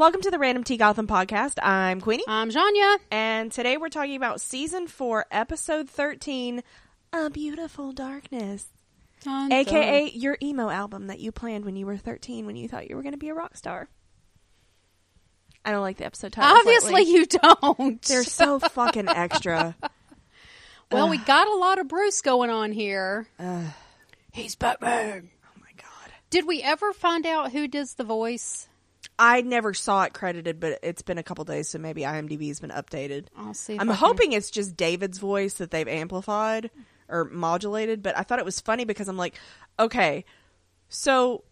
Welcome to the Random Tea Gotham podcast. I'm Queenie, I'm Janya. and today we're talking about season four, episode 13, A Beautiful Darkness, Dun, aka your emo album that you planned when you were 13 when you thought you were going to be a rock star. I don't like the episode title. Obviously, lately. you don't. They're so fucking extra. well, we got a lot of Bruce going on here. Ugh. He's Batman. Oh my god. Did we ever find out who does the voice? I never saw it credited, but it's been a couple days, so maybe IMDb's been updated. I'll see. I'm I hoping it's just David's voice that they've amplified or modulated, but I thought it was funny because I'm like, okay, so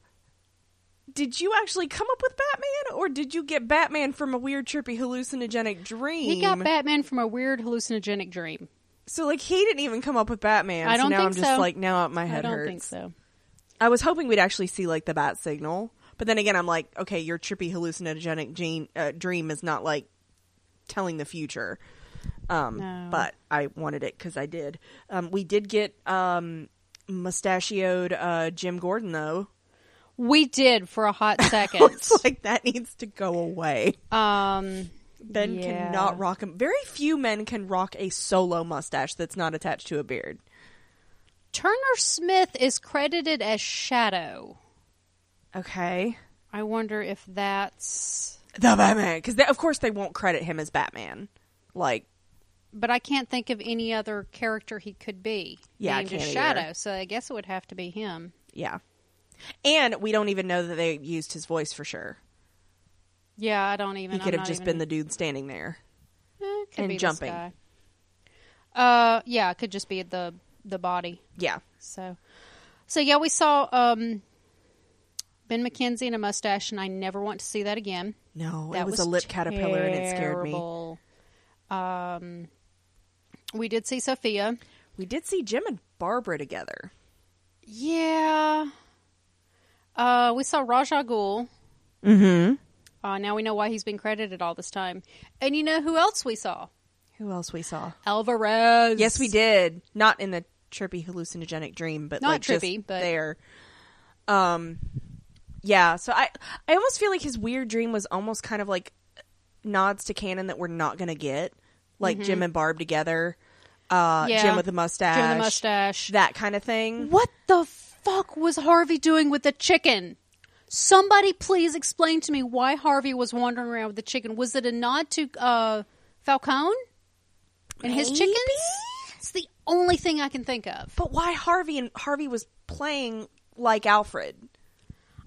did you actually come up with Batman or did you get Batman from a weird, trippy, hallucinogenic dream? he got Batman from a weird hallucinogenic dream. So, like, he didn't even come up with Batman. I don't now think I'm just so. like, now my I head don't hurts. think so. I was hoping we'd actually see, like, the bat signal. But then again, I'm like, okay, your trippy, hallucinogenic gene, uh, dream is not, like, telling the future. Um, No. But I wanted it because I did. Um, we did get um, mustachioed uh, Jim Gordon, though. We did for a hot second. it's like, that needs to go away. um, Ben Yeah. cannot rock him. Very few men can rock a solo mustache that's not attached to a beard. Turner Smith is credited as Shadow. Okay. I wonder if that's. The Batman. Because, of course, they won't credit him as Batman. Like, But I can't think of any other character he could be. Yeah, named as either. Shadow. So I guess it would have to be him. Yeah. And we don't even know that they used his voice for sure. Yeah, I don't even. He could I'm have just even- been the dude standing there. Eh, could and jumping. guy. Uh, yeah, it could just be the the body. Yeah. So, so yeah, we saw um Ben McKenzie in a mustache, and I never want to see that again. No, That it was, a lip caterpillar and it scared me. Um, we did see Sophia. We did see Jim and Barbara together. Yeah. Uh, we saw Ra's al Ghul. Mm-hmm. Uh, now we know why he's been credited all this time. And you know who else we saw? Who else we saw? Alvarez. Yes, we did. Not in the trippy hallucinogenic dream, but Not like just trippy, but- there. Um, yeah. So I, I almost feel like his weird dream was almost kind of like nods to canon that we're not gonna get, like Jim and Barb together. Uh, Mm-hmm. Yeah. Jim with the mustache, Jim the mustache. that kind of thing. What the fuck was Harvey doing with the chicken? Somebody please explain to me why Harvey was wandering around with the chicken. Was it a nod to uh, Falcone and his chickens? It's the only thing I can think of. But why Harvey and Harvey was playing like Alfred,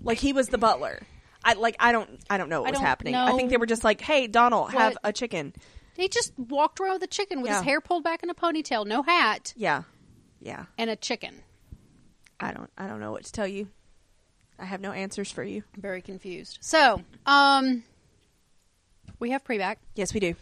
like he was the butler. I like I don't I don't know what I was don't happening. I think they were just like, "Hey, Donald, have what- a chicken." He just walked around with a chicken with Yeah. his hair pulled back in a ponytail, no hat, Yeah, yeah. and a chicken. I don't I don't know what to tell you. I have no answers for you. Very confused. So, um, we have pre-back, Yes, we do.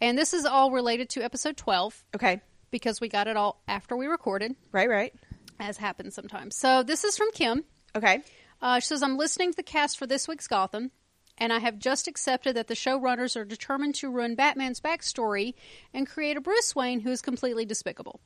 and this is all related to episode twelve Okay. because we got it all after we recorded, Right, right. as happens sometimes. So this is from Kim. Okay. Uh, she says, I'm listening to the cast for this week's Gotham, and I have just accepted that the showrunners are determined to ruin Batman's backstory and create a Bruce Wayne who is completely despicable.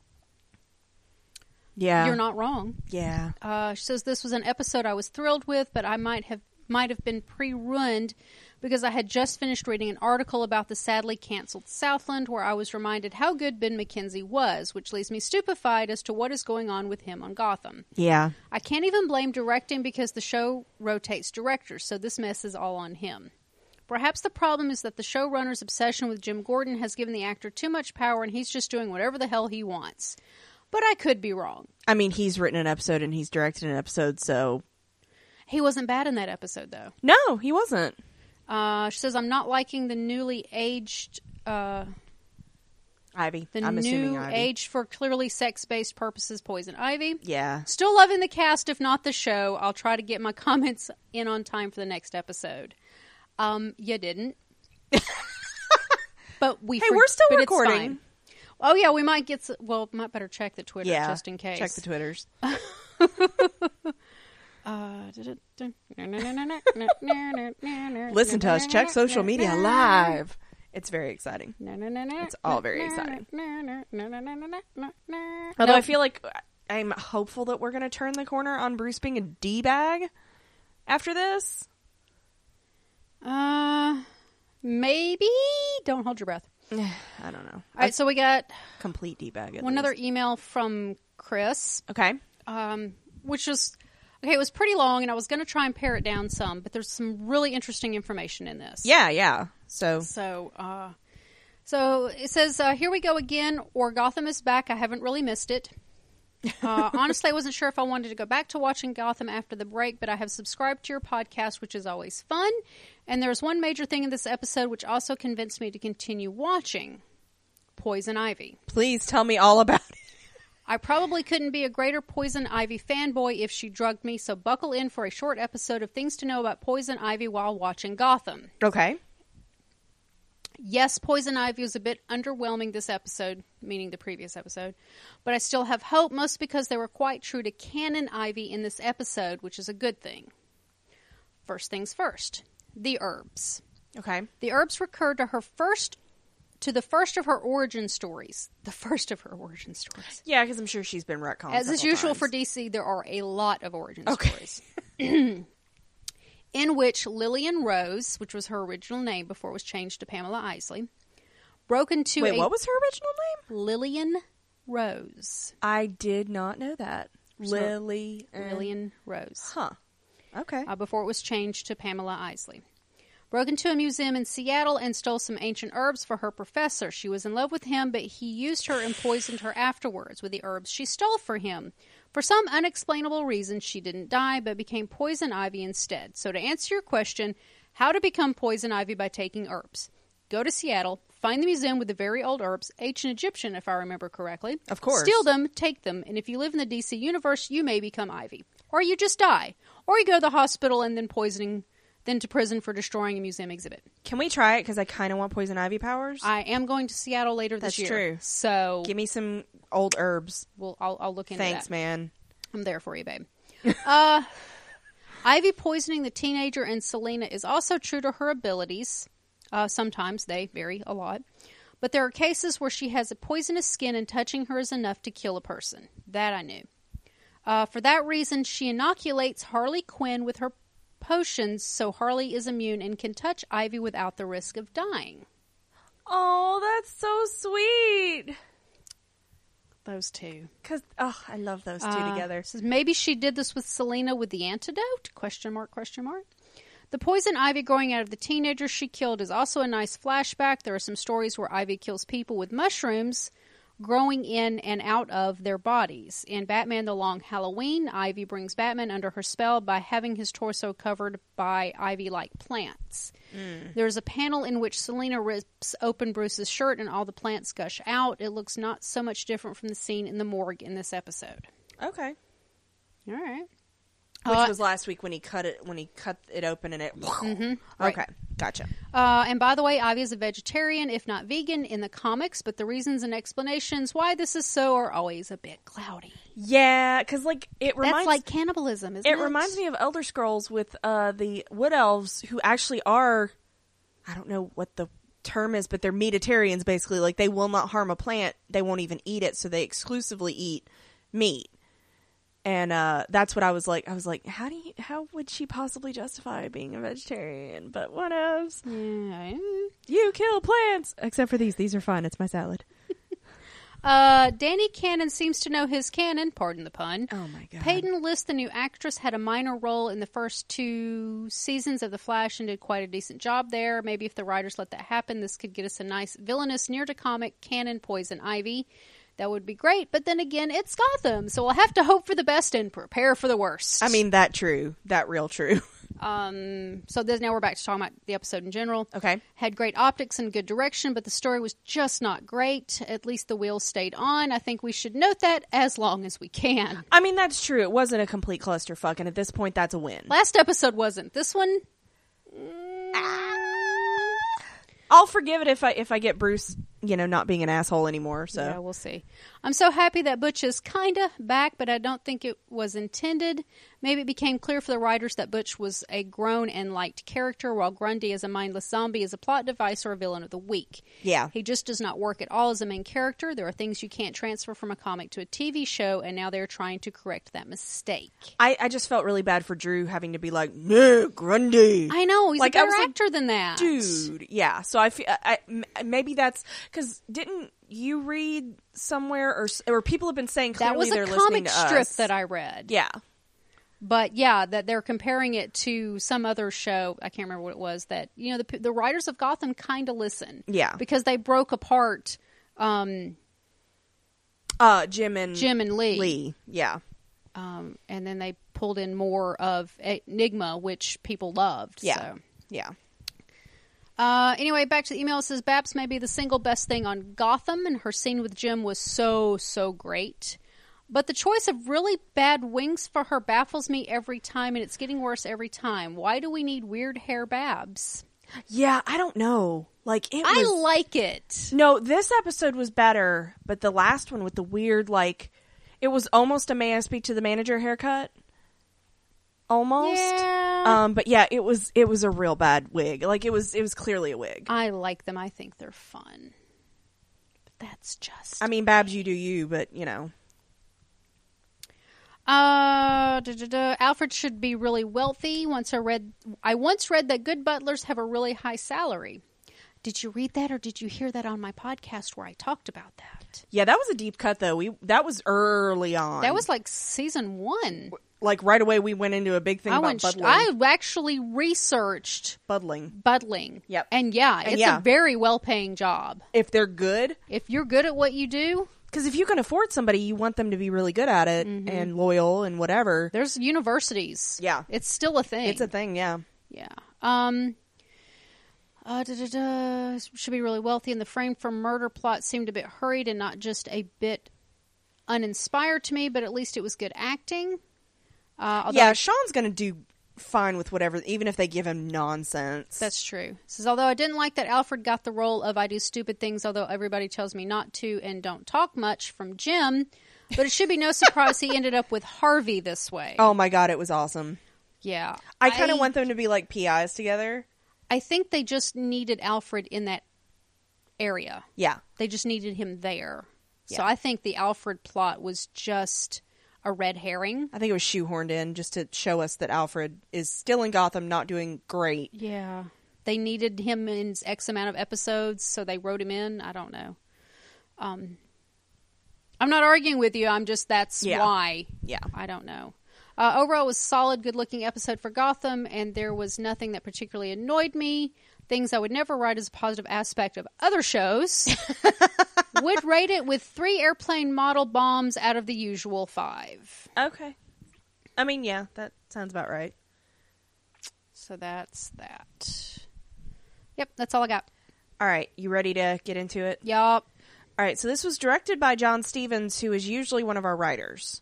Yeah. You're not wrong. Yeah. Uh, she says this was an episode I was thrilled with, but I might have might have been pre-ruined because I had just finished reading an article about the sadly canceled Southland, where I was reminded how good Ben McKenzie was, which leaves me stupefied as to what is going on with him on Gotham. Yeah. I can't even blame directing because the show rotates directors, so this mess is all on him. Perhaps the problem is that the showrunner's obsession with Jim Gordon has given the actor too much power and he's just doing whatever the hell he wants. But I could be wrong. I mean, he's written an episode and he's directed an episode, so He wasn't bad in that episode, though. no, he wasn't. Uh, she says, I'm not liking the newly aged, uh, Ivy. the I'm new assuming Ivy. age for clearly sex based purposes, Poison Ivy. Yeah. Still loving the cast, if not the show. I'll try to get my comments in on time for the next episode. Um, you didn't. but we. Hey, for- we're still recording. Oh yeah, we might get. well, might better check the Twitter Yeah. just in case. Check the Twitters. Uh, Listen to us. Check social media live. It's very exciting. It's all very exciting. Although I feel like I'm hopeful that we're going to turn the corner on Bruce being a d bag after this. uh, Maybe. Don't hold your breath. I don't know. All right, so we got Complete d bag. one other email from Chris, Okay. um, which was okay. It was pretty long, and I was going to try and pare it down some, but there's some really interesting information in this. Yeah, yeah. So So, uh, so it says, uh, "Here we go again." Or Gotham is back. I haven't really missed it. Uh, honestly, I wasn't sure if I wanted to go back to watching Gotham after the break, but I have subscribed to your podcast, which is always fun. And there's one major thing in this episode which also convinced me to continue watching: Poison Ivy. please tell me all about it. I probably couldn't be a greater Poison Ivy fanboy if she drugged me, so buckle in for a short episode of things to know about Poison Ivy while watching Gotham. Okay. Yes, Poison Ivy was a bit underwhelming this episode, meaning the previous episode, but I still have hope, most because they were quite true to canon Ivy in this episode, which is a good thing. First things first the herbs. Okay. The herbs recur to her first. To the first of her origin stories. The first of her origin stories. Yeah, because I'm sure she's been retconned. As is usual for. DC, there are a lot of origin Okay. stories. in which Lillian Rose, which was her original name before it was changed to Pamela Isley, broke into Wait, a what was her original name? Lillian Rose. I did not know that. Lily. Lillian Rose. Huh. Okay. Uh, before it was changed to Pamela Isley. Broke into a museum in Seattle and stole some ancient herbs for her professor. She was in love with him, but he used her and poisoned her afterwards with the herbs she stole for him. For some unexplainable reason, she didn't die, but became poison ivy instead. So, to answer your question, how to become poison ivy by taking herbs? Go to Seattle, find the museum with the very old herbs, ancient Egyptian, if I remember correctly. Of course. Steal them, take them, and if you live in the DC universe, you may become ivy. Or you just die. Or you go to the hospital and then poisoning, then to prison for destroying a museum exhibit. Can we try it? Because I kind of want poison ivy powers. I am going to Seattle later That's this year. true. So Give me some old herbs. we'll, I'll, I'll look into Thanks, that. man. I'm there for you, babe. uh, Ivy poisoning the teenager and Selina is also true to her abilities. Uh, sometimes they vary a lot. But there are cases where she has a poisonous skin and touching her is enough to kill a person. That I knew. Uh, for that reason, she inoculates Harley Quinn with her potions so Harley is immune and can touch Ivy without the risk of dying. Oh, that's so sweet. Those two. Cause oh, I love those two Uh, together. Says maybe she did this with Selina with the antidote? Question mark? Question mark. The poison ivy growing out of the teenager she killed is also a nice flashback. There are some stories where ivy kills people with mushrooms growing in and out of their bodies. In Batman: The Long Halloween, Ivy brings Batman under her spell by having his torso covered by ivy-like plants. Mm. There's a panel in which Selina rips open Bruce's shirt and all the plants gush out. It looks not so much different from the scene in the morgue in this episode. Okay. All right. Which Uh, was last week when he cut it when he cut it open and it. Mm-hmm. right. Okay, gotcha. Uh, and by the way, Ivy is a vegetarian, if not vegan, in the comics, but the reasons and explanations why this is so are always a bit cloudy. Yeah, because like it reminds That's like cannibalism, isn't it? it reminds me of Elder Scrolls with uh, the Wood Elves who actually are. I don't know what the term is, but they're meatitarians basically. Like they will not harm a plant. They won't even eat it, so they exclusively eat meat. And uh, that's what I was like. I was like, how do you? How would she possibly justify being a vegetarian? But what else? Yeah. You kill plants, except for these. These are fine. It's my salad. Uh, Danny Cannon seems to know his canon, pardon the pun. Oh my god. Peyton List, the new actress, had a minor role in the first two seasons of The Flash and did quite a decent job there. Maybe if the writers let that happen, this could get us a nice villainous near to comic canon Poison Ivy. That would be great, but then again, it's Gotham, so we'll have to hope for the best and prepare for the worst. I mean that true. That real true. um, so this, now we're back to talking about the episode in general. Okay. Had great optics and good direction, but the story was just not great. At least the wheels stayed on. I think we should note that as long as we can. I mean that's true. It wasn't a complete clusterfuck, and at this point, that's a win. Last episode wasn't. This one, I'll forgive it if I if I get Bruce, you know, not being an asshole anymore. So yeah, we'll see. I'm so happy that Butch is kinda back, but I don't think it was intended. Maybe it became clear for the writers that Butch was a grown and liked character, while Grundy as a mindless zombie is a plot device or a villain of the week. Yeah. He just does not work at all as a main character. There are things you can't transfer from a comic to a TV show, and now they're trying to correct that mistake. I, I just felt really bad for Drew having to be like, no, Grundy. I know he's Like, a better was like, actor than that, Dude, yeah. So I feel I, I- m- maybe that's because didn't you read somewhere or or people have been saying That was a comic strip us. that I read. yeah. but yeah, that they're comparing it to some other show. I can't remember what it was. That you know, the the writers of Gotham kind of listen, Yeah. because they broke apart um, Uh, Jim and Jim and Lee, Lee. Yeah. Um, and then they pulled in more of Nygma, which people loved. Yeah. So. Yeah. Uh, anyway, back to the email. It says Babs may be the single best thing on Gotham, and her scene with Jim was so, so great. But the choice of really bad wings for her baffles me every time, and it's getting worse every time. Why do we need weird hair Babs? Yeah. I don't know. Like it I was. like it. no, this episode was better, but the last one with the weird like, it was almost a may I speak to the manager haircut. Almost. Yeah. Um, but yeah, it was it was a real bad wig. Like it was it was clearly a wig. I like them. I think they're fun. But that's just. I mean, Babs, you do you, but you know. Uh, da, da, da. Alfred should be really wealthy. Once I read, I once read that good butlers have a really high salary. Did you read that, or did you hear that on my podcast where I talked about that? Yeah, that was a deep cut though. We that was early on. That was like season one. like right away. We went into a big thing I about buddling. I actually researched buddling. buddling. Yep. And yeah, And it's yeah. a very well-paying job. If they're good, If you're good at what you do, because if you can afford somebody, you want them to be really good at it Mm-hmm. and loyal and whatever. there's universities. Yeah. It's still a thing. It's a thing. Yeah. Yeah. Um. Uh, da, da, da, should be really wealthy, and the frame for murder plot seemed a bit hurried and not just a bit uninspired to me, but at least it was good acting. Uh, yeah. Sean's gonna do fine with whatever, even if they give him nonsense. that's true. It says although I didn't like that Alfred got the role of I do stupid things, although everybody tells me not to and don't talk much from Jim. But it should be no surprise he ended up with Harvey this way. oh my god, it was awesome. yeah, I kind of want them to be like PIs together. I think they just needed Alfred in that area. Yeah. They just needed him there. So I think the Alfred plot was just a red herring. I think it was shoehorned in just to show us that Alfred is still in Gotham, not doing great. Yeah. They needed him in X amount of episodes, so they wrote him in. I don't know. Um, I'm not arguing with you. I'm just that's Yeah. why. Yeah. I don't know. Uh, overall, it was a solid, good-looking episode for Gotham, and there was nothing that particularly annoyed me. Things I would never write as a positive aspect of other shows. would rate it with three airplane model bombs out of the usual five. Okay. I mean, yeah, that sounds about right. So that's that. Yep, that's all I got. All right, you ready to get into it? Yup. All right, so this was directed by John Stephens, who is usually one of our writers.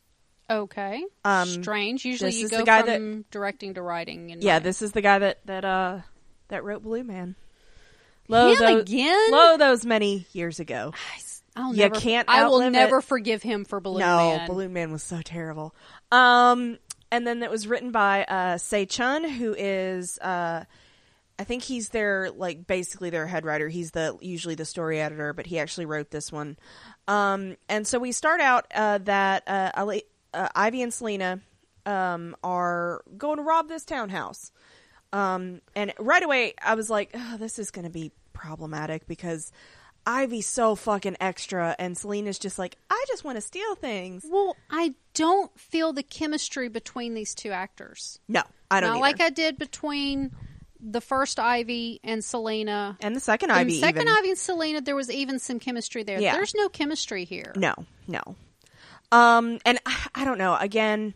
Okay. Um, Strange. Usually you go the guy from directing to writing. And Yeah, this is the guy that that uh that wrote Balloon Man. Lo Him tho- again? Lo those many years ago. I'll you never, can't I will never it. forgive him for Balloon no, Man. No, Balloon Man was so terrible. Um, and then it was written by uh Tze Chun, who is uh. I think he's their like basically their head writer. He's the usually the story editor, but he actually wrote this one. Um, and so we start out uh, that uh, Ali- uh, Ivy and Selina um, are going to rob this townhouse. Um, and right away, I was like, oh, this is going to be problematic because Ivy's so fucking extra, and Selina's just like, I just want to steal things. Well, I don't feel the chemistry between these two actors. No, I don't. Not either. like I did between the first Ivy and Selina. and the second And Ivy, second even. Ivy and Selina, there was even some chemistry there. Yeah. There's no chemistry here. No, no. Um, and I, I don't know. Again,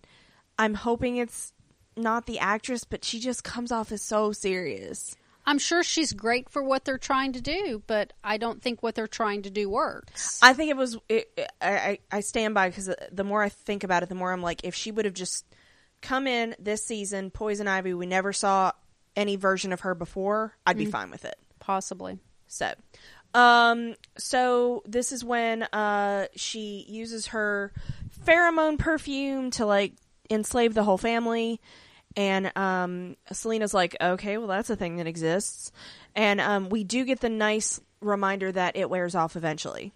I'm hoping it's not the actress, but she just comes off as so serious. I'm sure she's great for what they're trying to do, but I don't think what they're trying to do works. I think it was. It, I, I I stand by because the more I think about it, the more I'm like, if she would have just come in this season, Poison Ivy, we never saw any version of her before, I'd be fine with it. Possibly. So, um, so this is when uh she uses her pheromone perfume to like enslave the whole family. And um, Selina's like, okay, well, that's a thing that exists. And um, we do get the nice reminder that it wears off eventually.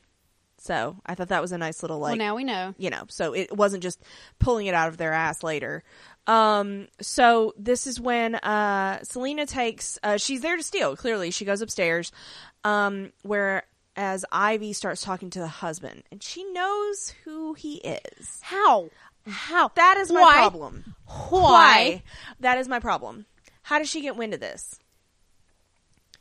So I thought that was a nice little like well, now we know. you know, so it wasn't just pulling it out of their ass later. Um, so this is when uh, Selina takes, uh, she's there to steal. Clearly, she goes upstairs, um, whereas Ivy starts talking to the husband, and she knows who he is. How? How? That is my Why? problem. Why? That is my problem. How does she get wind of this?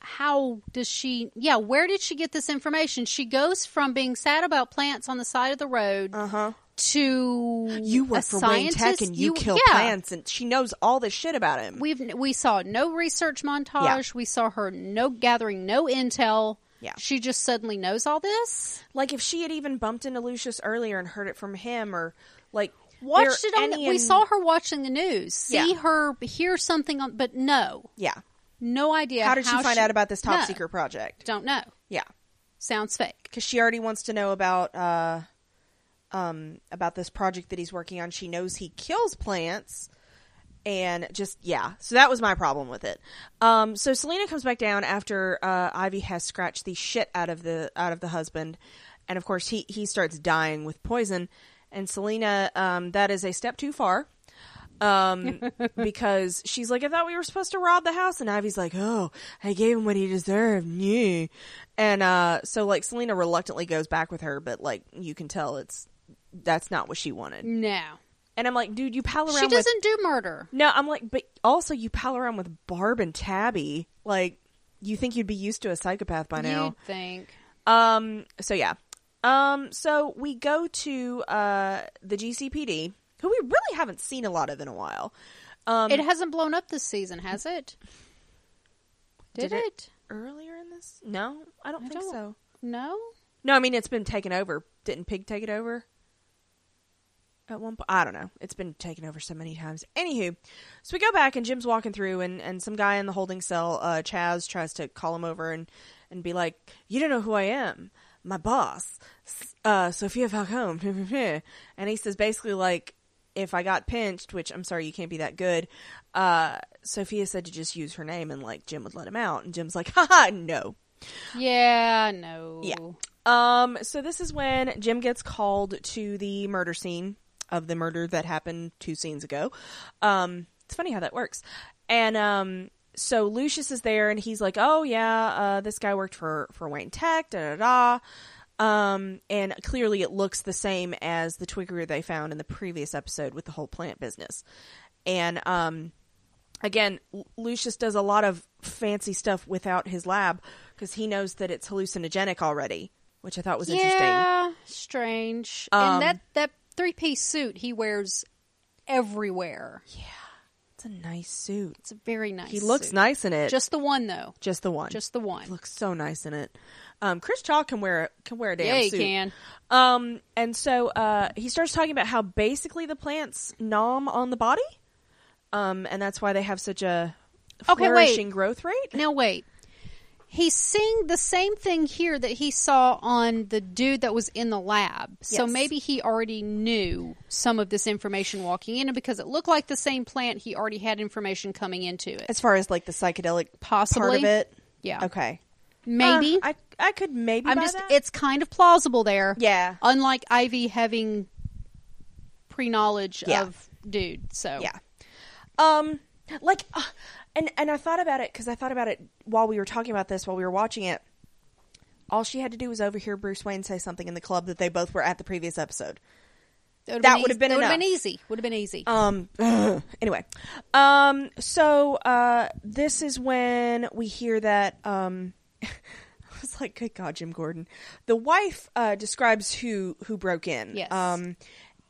How does she? Yeah, where did she get this information? She goes from being sad about plants on the side of the road Uh huh. To You work for Wayne Tech and you, kill yeah. plants, and she knows all this shit about him. We've we saw no research montage. We saw her no gathering no intel. Yeah. she just suddenly knows all this. like if she had even bumped into Lucius earlier and heard it from him, or like Watched it on. The, we saw her watching the news. See Yeah. her hear something on, but no, Yeah. no idea. How did she find out about this top No. secret project? Don't know. Yeah, Sounds fake. because she already wants to know about uh, um, about this project that he's working on. She knows he kills plants, and just yeah. So that was my problem with it. Um, so Selina comes back down after uh, Ivy has scratched the shit out of the out of the husband, and of course he he starts dying with poison. And Selina, um, that is a step too far. um, because she's like, I thought we were supposed to rob the house, and Ivy's like, Oh, I gave him what he deserved, yeah. And uh, so like Selina reluctantly goes back with her, but like you can tell it's that's not what she wanted. No, And I'm like, dude, you pal around she with doesn't do murder. no, I'm like, but also you pal around with Barb and Tabby, like you think you'd be used to a psychopath by now. You'd think. Um. So yeah. Um. So we go to uh the GCPD, who we really haven't seen a lot of in a while. Um. it hasn't blown up this season, has it? Did, Did it? it? earlier in this? No, I don't I think don't- so. No. No, I mean it's been taken over. Didn't Pyg take it over? At one point, I don't know. It's been taken over so many times. Anywho, so we go back and Jim's walking through, and, and some guy in the holding cell, uh, Chaz, tries to call him over and, and be like, "You don't know who I am, my boss, uh, Sophia Falcone." and he says basically like, if I got pinched, which I'm sorry, you can't be that good. Uh, Sophia said to just use her name, and like Jim would let him out, and Jim's like, "Haha, no." Yeah. No. Yeah. Um, so this is when Jim gets called to the murder scene of the murder that happened two scenes ago. Um, it's funny how that works. And um, so Lucius is there, and he's like, "Oh yeah, uh, this guy worked for for Wayne Tech." Da da da. Um, and clearly it looks the same as the twigger they found in the previous episode with the whole plant business. And um, again, Lucius does a lot of fancy stuff without his lab because he knows that it's hallucinogenic already, which I thought was interesting. Yeah. Strange. Um, and that that three piece suit he wears everywhere. Yeah. It's a nice suit. It's a very nice. He looks suit. nice in it. Just, the one though. just the one. Just the He one. looks so nice in it. Um, Chris Chalk can wear can wear a damn Yeah, he suit. can. Um, and so uh, he starts talking about how basically the plants nom on the body, um, and that's why they have such a Okay, wait. flourishing growth rate. Now wait. He's seeing the same thing here that he saw on the dude that was in the lab. So maybe he already knew some of this information walking in, and because it looked like the same plant, he already had information coming into it. As far as like the psychedelic Possibly. part of it, Yeah, okay, maybe. Uh, I I could maybe. I'm just. that. It's kind of plausible there. yeah, Unlike Ivy having pre knowledge Yeah. of dude. So Yeah. Um, like, uh, and and I thought about it because I thought about it while we were talking about this while we were watching it. All she had to do was overhear Bruce Wayne say something in the club that they both were at the previous episode. That That would've been Would have been easy. Would have been easy. Um. anyway, um. So, uh, this is when we hear that. Um, I was like, "Good God, Jim Gordon." The wife uh, describes who who broke in. Yes. Um,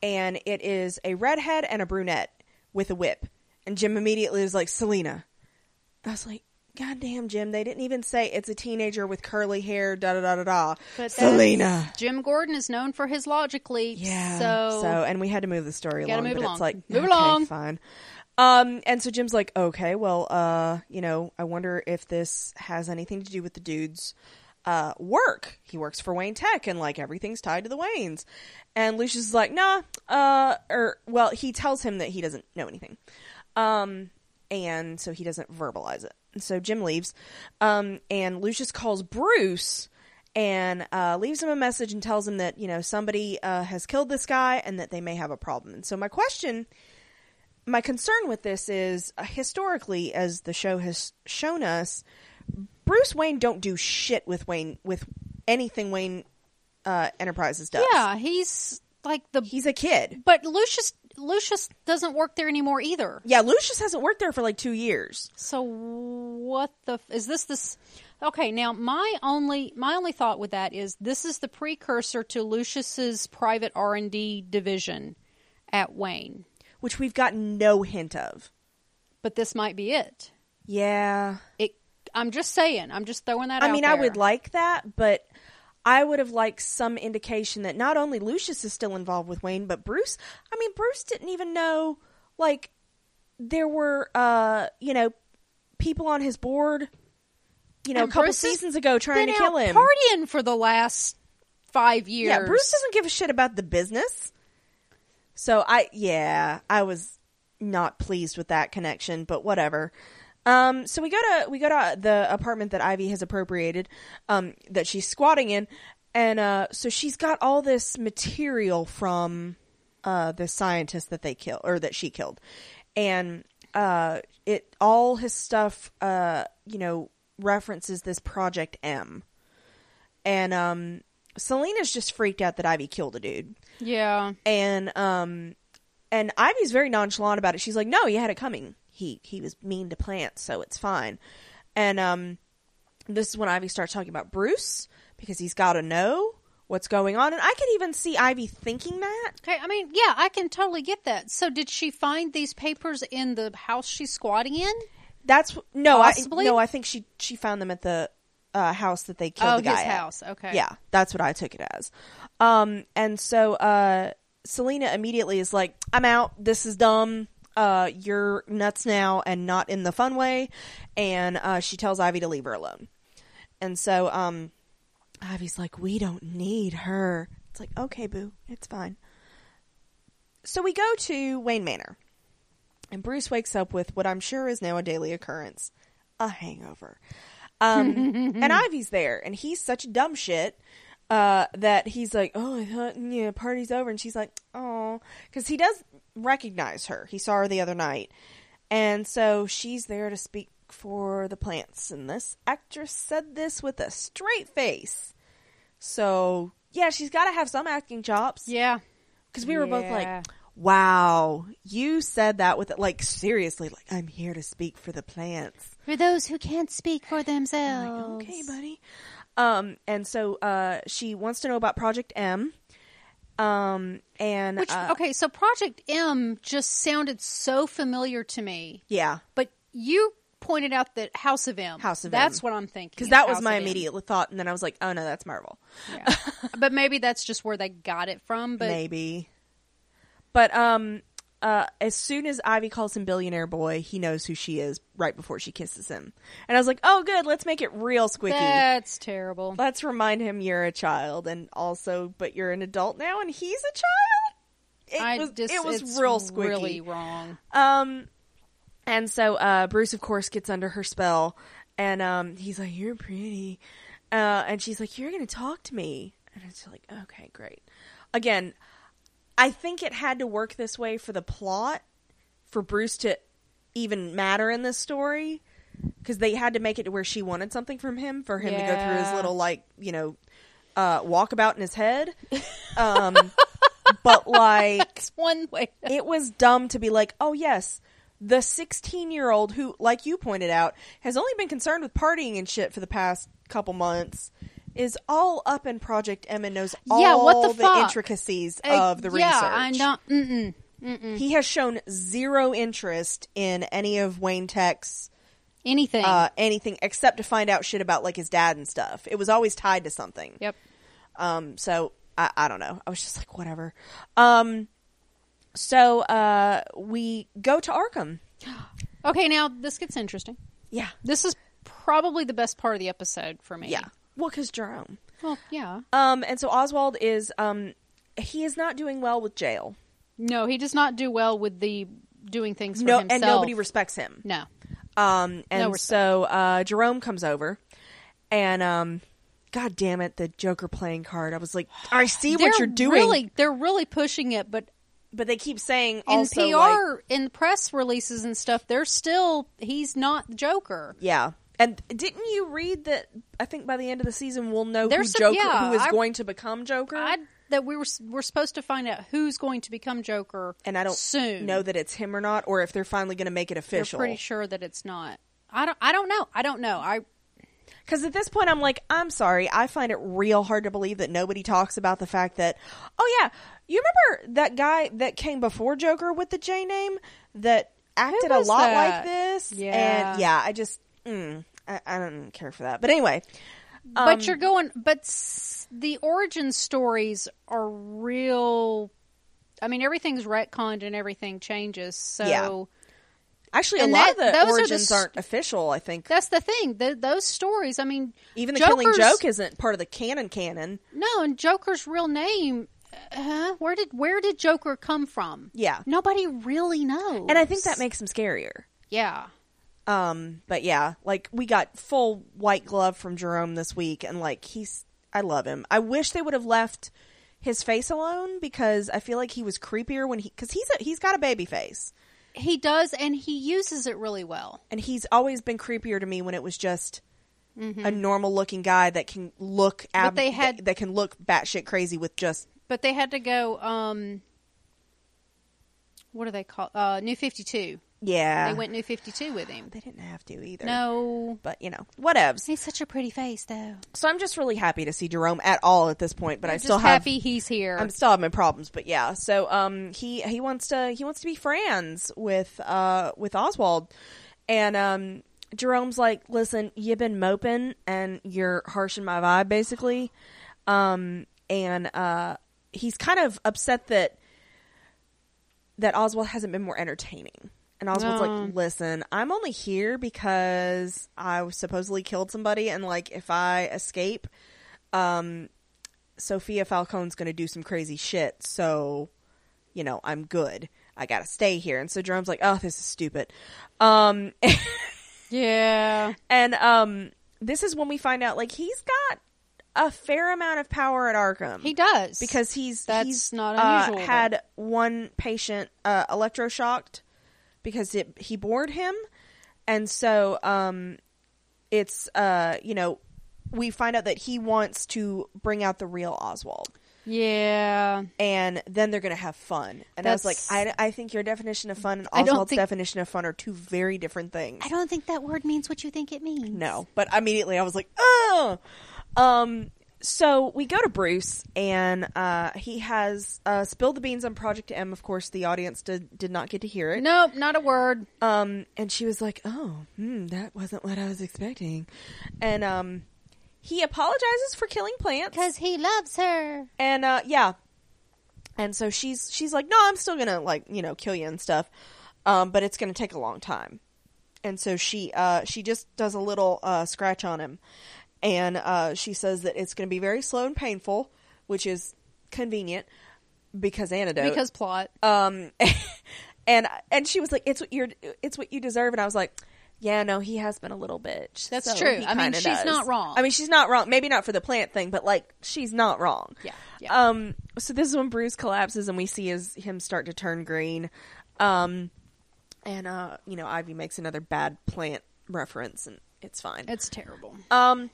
and it is a redhead and a brunette with a whip. And Jim immediately is like, "Selina." I was like, "God damn, Jim! They didn't even say it's a teenager with curly hair." Da da da da da. But Selina. Jim Gordon is known for his logic leaps. Yeah. So, and we had to move the story along, move but along. it's like Move okay, along. fine. Um, and so Jim's like, okay, well, uh, you know, I wonder if this has anything to do with the dudes. uh, work. He works for Wayne Tech, and like everything's tied to the Waynes. And Lucius is like, nah, uh, or well, he tells him that he doesn't know anything, um, and so he doesn't verbalize it. And so Jim leaves, um, and Lucius calls Bruce and uh, leaves him a message and tells him that you know somebody uh, has killed this guy and that they may have a problem. And so my question, my concern with this is uh, historically, as the show has shown us, Bruce Wayne don't do shit with Wayne with anything Wayne uh, Enterprises does. Yeah, he's like the. he's a kid. But Lucius Lucius doesn't work there anymore either. Yeah, Lucius hasn't worked there for like two years. So what the f- is this? This okay? Now my only my only thought with that is this is the precursor to Lucius's private R and D division at Wayne, which we've gotten no hint of. but this might be it. Yeah. It. I'm just saying. I'm just throwing that. I mean, I would like that, but I would have liked some indication that not only Lucius is still involved with Wayne, but Bruce. I mean, Bruce didn't even know, like, there were, uh, you know, people on his board, you know, And a couple Bruce seasons ago trying to kill him. partying for the last five years. Yeah, Bruce doesn't give a shit about the business. So I, yeah, I was not pleased with that connection, but whatever. Um, so we go to we go to the apartment that Ivy has appropriated, um, that she's squatting in, and uh, so she's got all this material from uh the scientist that they kill or that she killed, and uh, it all his stuff uh you know references this Project M, and um, Selina's just freaked out that Ivy killed a dude Yeah. and um and Ivy's very nonchalant about it. She's like, "No, he had it coming. He he was mean to plants, so it's fine." And um this is when Ivy starts talking about Bruce because he's got to know what's going on, and I could even see Ivy thinking that. Okay, I mean, yeah, I can totally get that. So, did she find these papers in the house she's squatting in? That's no, Possibly? I no, I think she she found them at the uh, house that they killed oh, the guy his at. house. Okay. Yeah, that's what I took it as. Um, and so uh, Selina immediately is like, "I'm out. This is dumb. Uh, you're nuts now, and not in the fun way." And uh, she tells Ivy to leave her alone. And so um, Ivy's like, "We don't need her." It's like, "Okay, boo, it's fine." So we go to Wayne Manor, and Bruce wakes up with what I'm sure is now a daily occurrence: a hangover. Um, and Ivy's there, and he's such dumb shit uh, that he's like, "Oh, I thought yeah, party's over," and she's like, "Oh," because he does recognize her. He saw her the other night, and so she's there to speak for the plants. And this actress said this with a straight face. So yeah, she's got to have some acting chops. Yeah. Because we were both like, "Wow, you said that with like seriously, like I'm here to speak for the plants." For those who can't speak for themselves. like, okay, buddy. Um, and so uh, she wants to know about Project M. Um, and Which uh, okay, so Project M just sounded so familiar to me, yeah, but you pointed out that House of M. House of That's M. what I'm thinking. because that was House my of M. immediate thought, and then I was like, oh no, that's Marvel, Yeah. but maybe that's just where they got it from. But maybe. But um, uh, as soon as Ivy calls him billionaire boy, he knows who she is right before she kisses him, and I was like, oh good, let's make it real squicky. that's terrible. let's remind him you're a child, and also, but you're an adult now, and he's a child. It I was it was real squicky. really wrong. Um, and so uh, Bruce, of course, gets under her spell, and um, he's like, "You're pretty," uh, and she's like, "You're gonna talk to me," and it's like, "Okay, great." Again, I think it had to work this way for the plot, for Bruce to even matter in this story, because they had to make it to where she wanted something from him for him to go through his little like you know uh, walkabout in his head. Um, but like It's one way. it was dumb to be like, oh yes, the 16 year old who, like you pointed out, has only been concerned with partying and shit for the past couple months, is all up in Project M and knows all Yeah, what the fuck? intricacies of the yeah, research. I know. Mm-mm, mm-mm. He has shown zero interest in any of Wayne Tech's Anything. uh, anything except to find out shit about like his dad and stuff. It was always tied to something. yep. Um, so I, I don't know. I was just like, whatever. Um, so uh, we go to Arkham. Okay, now this gets interesting. Yeah, This is probably the best part of the episode for me. Yeah. Well, because Jerome. Well, yeah. Um, and so Oswald is um, he is not doing well with jail. No, he does not do well with the doing things for No, himself. and nobody respects him. no. Um, and No so uh, Jerome comes over, and um, God damn it, the Joker playing card. I was like, I see what you're doing, Really, they're really pushing it, but but they keep saying in PR, like, in press releases and stuff, they're still he's not the Joker. yeah. And didn't you read that? I think by the end of the season, we'll know who There's some- Joker, yeah, who is I- going to become Joker. I that we were we're supposed to find out who's going to become Joker, and I don't soon know that it's him or not, or if they're finally going to make it official. pretty sure that it's not. I don't. I don't know. I don't know. I Because at this point, I'm like, I'm sorry. I find it real hard to believe that nobody talks about the fact that, oh yeah, you remember that guy that came before Joker with the J name that acted a was lot that? like this? Yeah. and yeah, I just, mm, I, I don't care for that. But anyway, um, but you're going. But s- the origin stories are real. I mean, everything's retconned and everything changes. So Yeah. actually, a lot that- of the those are origins aren't official. I think that's the thing. The, those stories. I mean, even the Joker's- Killing Joke isn't part of the canon. Canon, No, and Joker's real name. Uh, where did where did Joker come from? yeah, Nobody really knows. and I think that makes him scarier. yeah. Um, but yeah, like we got full white glove from Jerome this week, and like he's, I love him. I wish they would have left his face alone because I feel like he was creepier when he, because he's a, he's got a baby face, He does, and he uses it really well. and he's always been creepier to me when it was just a normal looking guy that can look ab- Mm-hmm. they had- that, that can look batshit crazy with just But they had to go. um What do they call? Uh, New Fifty Two. Yeah. They went New Fifty Two with him. They didn't have to either. No, But you know, whatevs. he's such a pretty face, though. So I'm just really happy to see Jerome at all at this point, but I I'm still just have happy he's here. I'm still have my problems, but yeah. So um he he wants to he wants to be friends with uh with Oswald. And um Jerome's like, "Listen, you've been moping and you're harshing my vibe basically." Um and uh he's kind of upset that that Oswald hasn't been more entertaining. And Oswald's No. like, "Listen, I'm only here because I supposedly killed somebody and like if I escape, um Sophia Falcone's going to do some crazy shit, so you know, I'm good. I got to stay here." And so Jerome's like, "Oh, this is stupid." Um yeah, and um this is when we find out like he's got a fair amount of power at Arkham. he does because he's That's he's not uh, unusual, had one patient uh, electroshocked because it he bored him, and so um, it's uh you know we find out that he wants to bring out the real Oswald, Yeah, and then they're gonna have fun. And I was like, I, I think your definition of fun and Oswald's think- definition of fun are two very different things. I don't think that word means what you think it means. No, but immediately I was like, oh. Um, so we go to Bruce, and uh, he has uh, spilled the beans on Project M. Of course, the audience did, did not get to hear it. Nope, not a word. Um, and she was like, "Oh, hmm, that wasn't what I was expecting." And um, he apologizes for killing plants, Because he loves her. and uh, yeah, and so she's she's like, "No, I'm still gonna like you know kill you and stuff, um, but it's gonna take a long time." And so she uh, she just does a little uh, scratch on him, and uh, she says that it's gonna be very slow and painful, which is convenient because antidote. Because plot. um, and and she was like, "It's what you're it's what you deserve," and I was like. Yeah, no, he has been a little bitch. That's so true. I mean, she's does. not wrong. I mean, she's not wrong. Maybe not for the plant thing, but like, she's not wrong. Yeah, yeah. Um. So this is when Bruce collapses, and we see his him start to turn green. Um. And uh, you know, Ivy makes another bad plant reference, and it's fine. It's terrible. Um,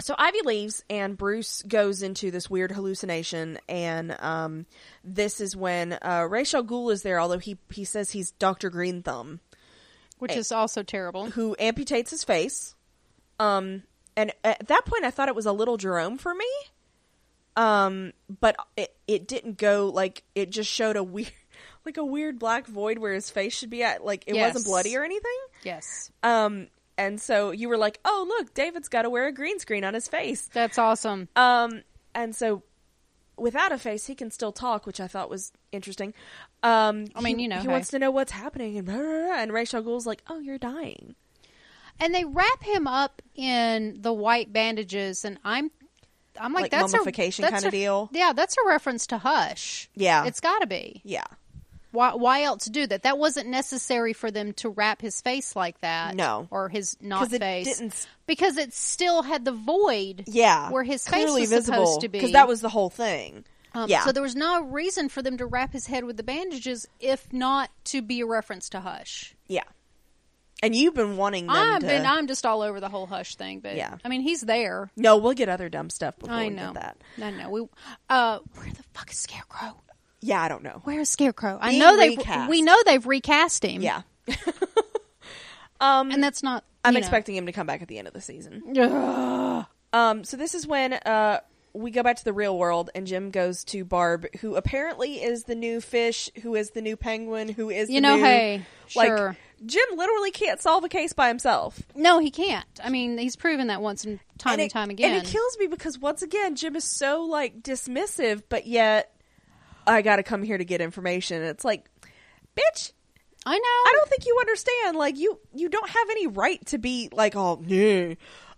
so Ivy leaves, and Bruce goes into this weird hallucination, and um, this is when uh, Ra's al Ghul is there, although he he says he's Doctor Green Thumb, Which is also terrible. who amputates his face. Um, and at that point, I thought it was a little Jerome for me. Um, but it it didn't go like it just showed a weird, like a weird black void where his face should be at. Like it Yes. wasn't bloody or anything. Yes. Um, and so you were like, oh look, David's got to wear a green screen on his face. That's awesome. Um, and so without a face, he can still talk, which I thought was interesting. Um, I mean, he- you know, he hey. wants to know what's happening, and blah, blah, blah, and Ra's al Ghul's like, "Oh, you're dying." and they wrap him up in the white bandages, and I'm, I'm like, Like that's mummification a, that's kinda deal? Yeah, that's a reference to Hush. Yeah. it's got to be. Yeah. Why, why else do that? That wasn't necessary for them to wrap his face like that. No. or his not face, didn't because it still had the void. Yeah. where his face was visible, supposed to be. Because that was the whole thing. Um, yeah. So there was no reason for them to wrap his head with the bandages, if not to be a reference to Hush. yeah. And you've been wanting them I've to. been, I'm just all over the whole Hush thing, but Yeah. I mean, he's there. no, we'll get other dumb stuff before I we know get that. I know. We, uh, where the fuck is Scarecrow? Yeah, I don't know. Where is Scarecrow? I Being know they've recast. we know they've recast him. Yeah. um, and that's not. I'm you know. expecting him to come back at the end of the season. Ugh. Um, so this is when uh we go back to the real world, and Jim goes to Barb, who apparently is the new fish, who is the new penguin, who is You the know, new, hey, like sure. Jim literally can't solve a case by himself. No, he can't. I mean, he's proven that once and time and, it, time again. And it kills me because once again, Jim is so like dismissive, but yet I got to come here to get information. And it's like, bitch, I know. I don't think you understand. Like you, you don't have any right to be like, oh, yeah.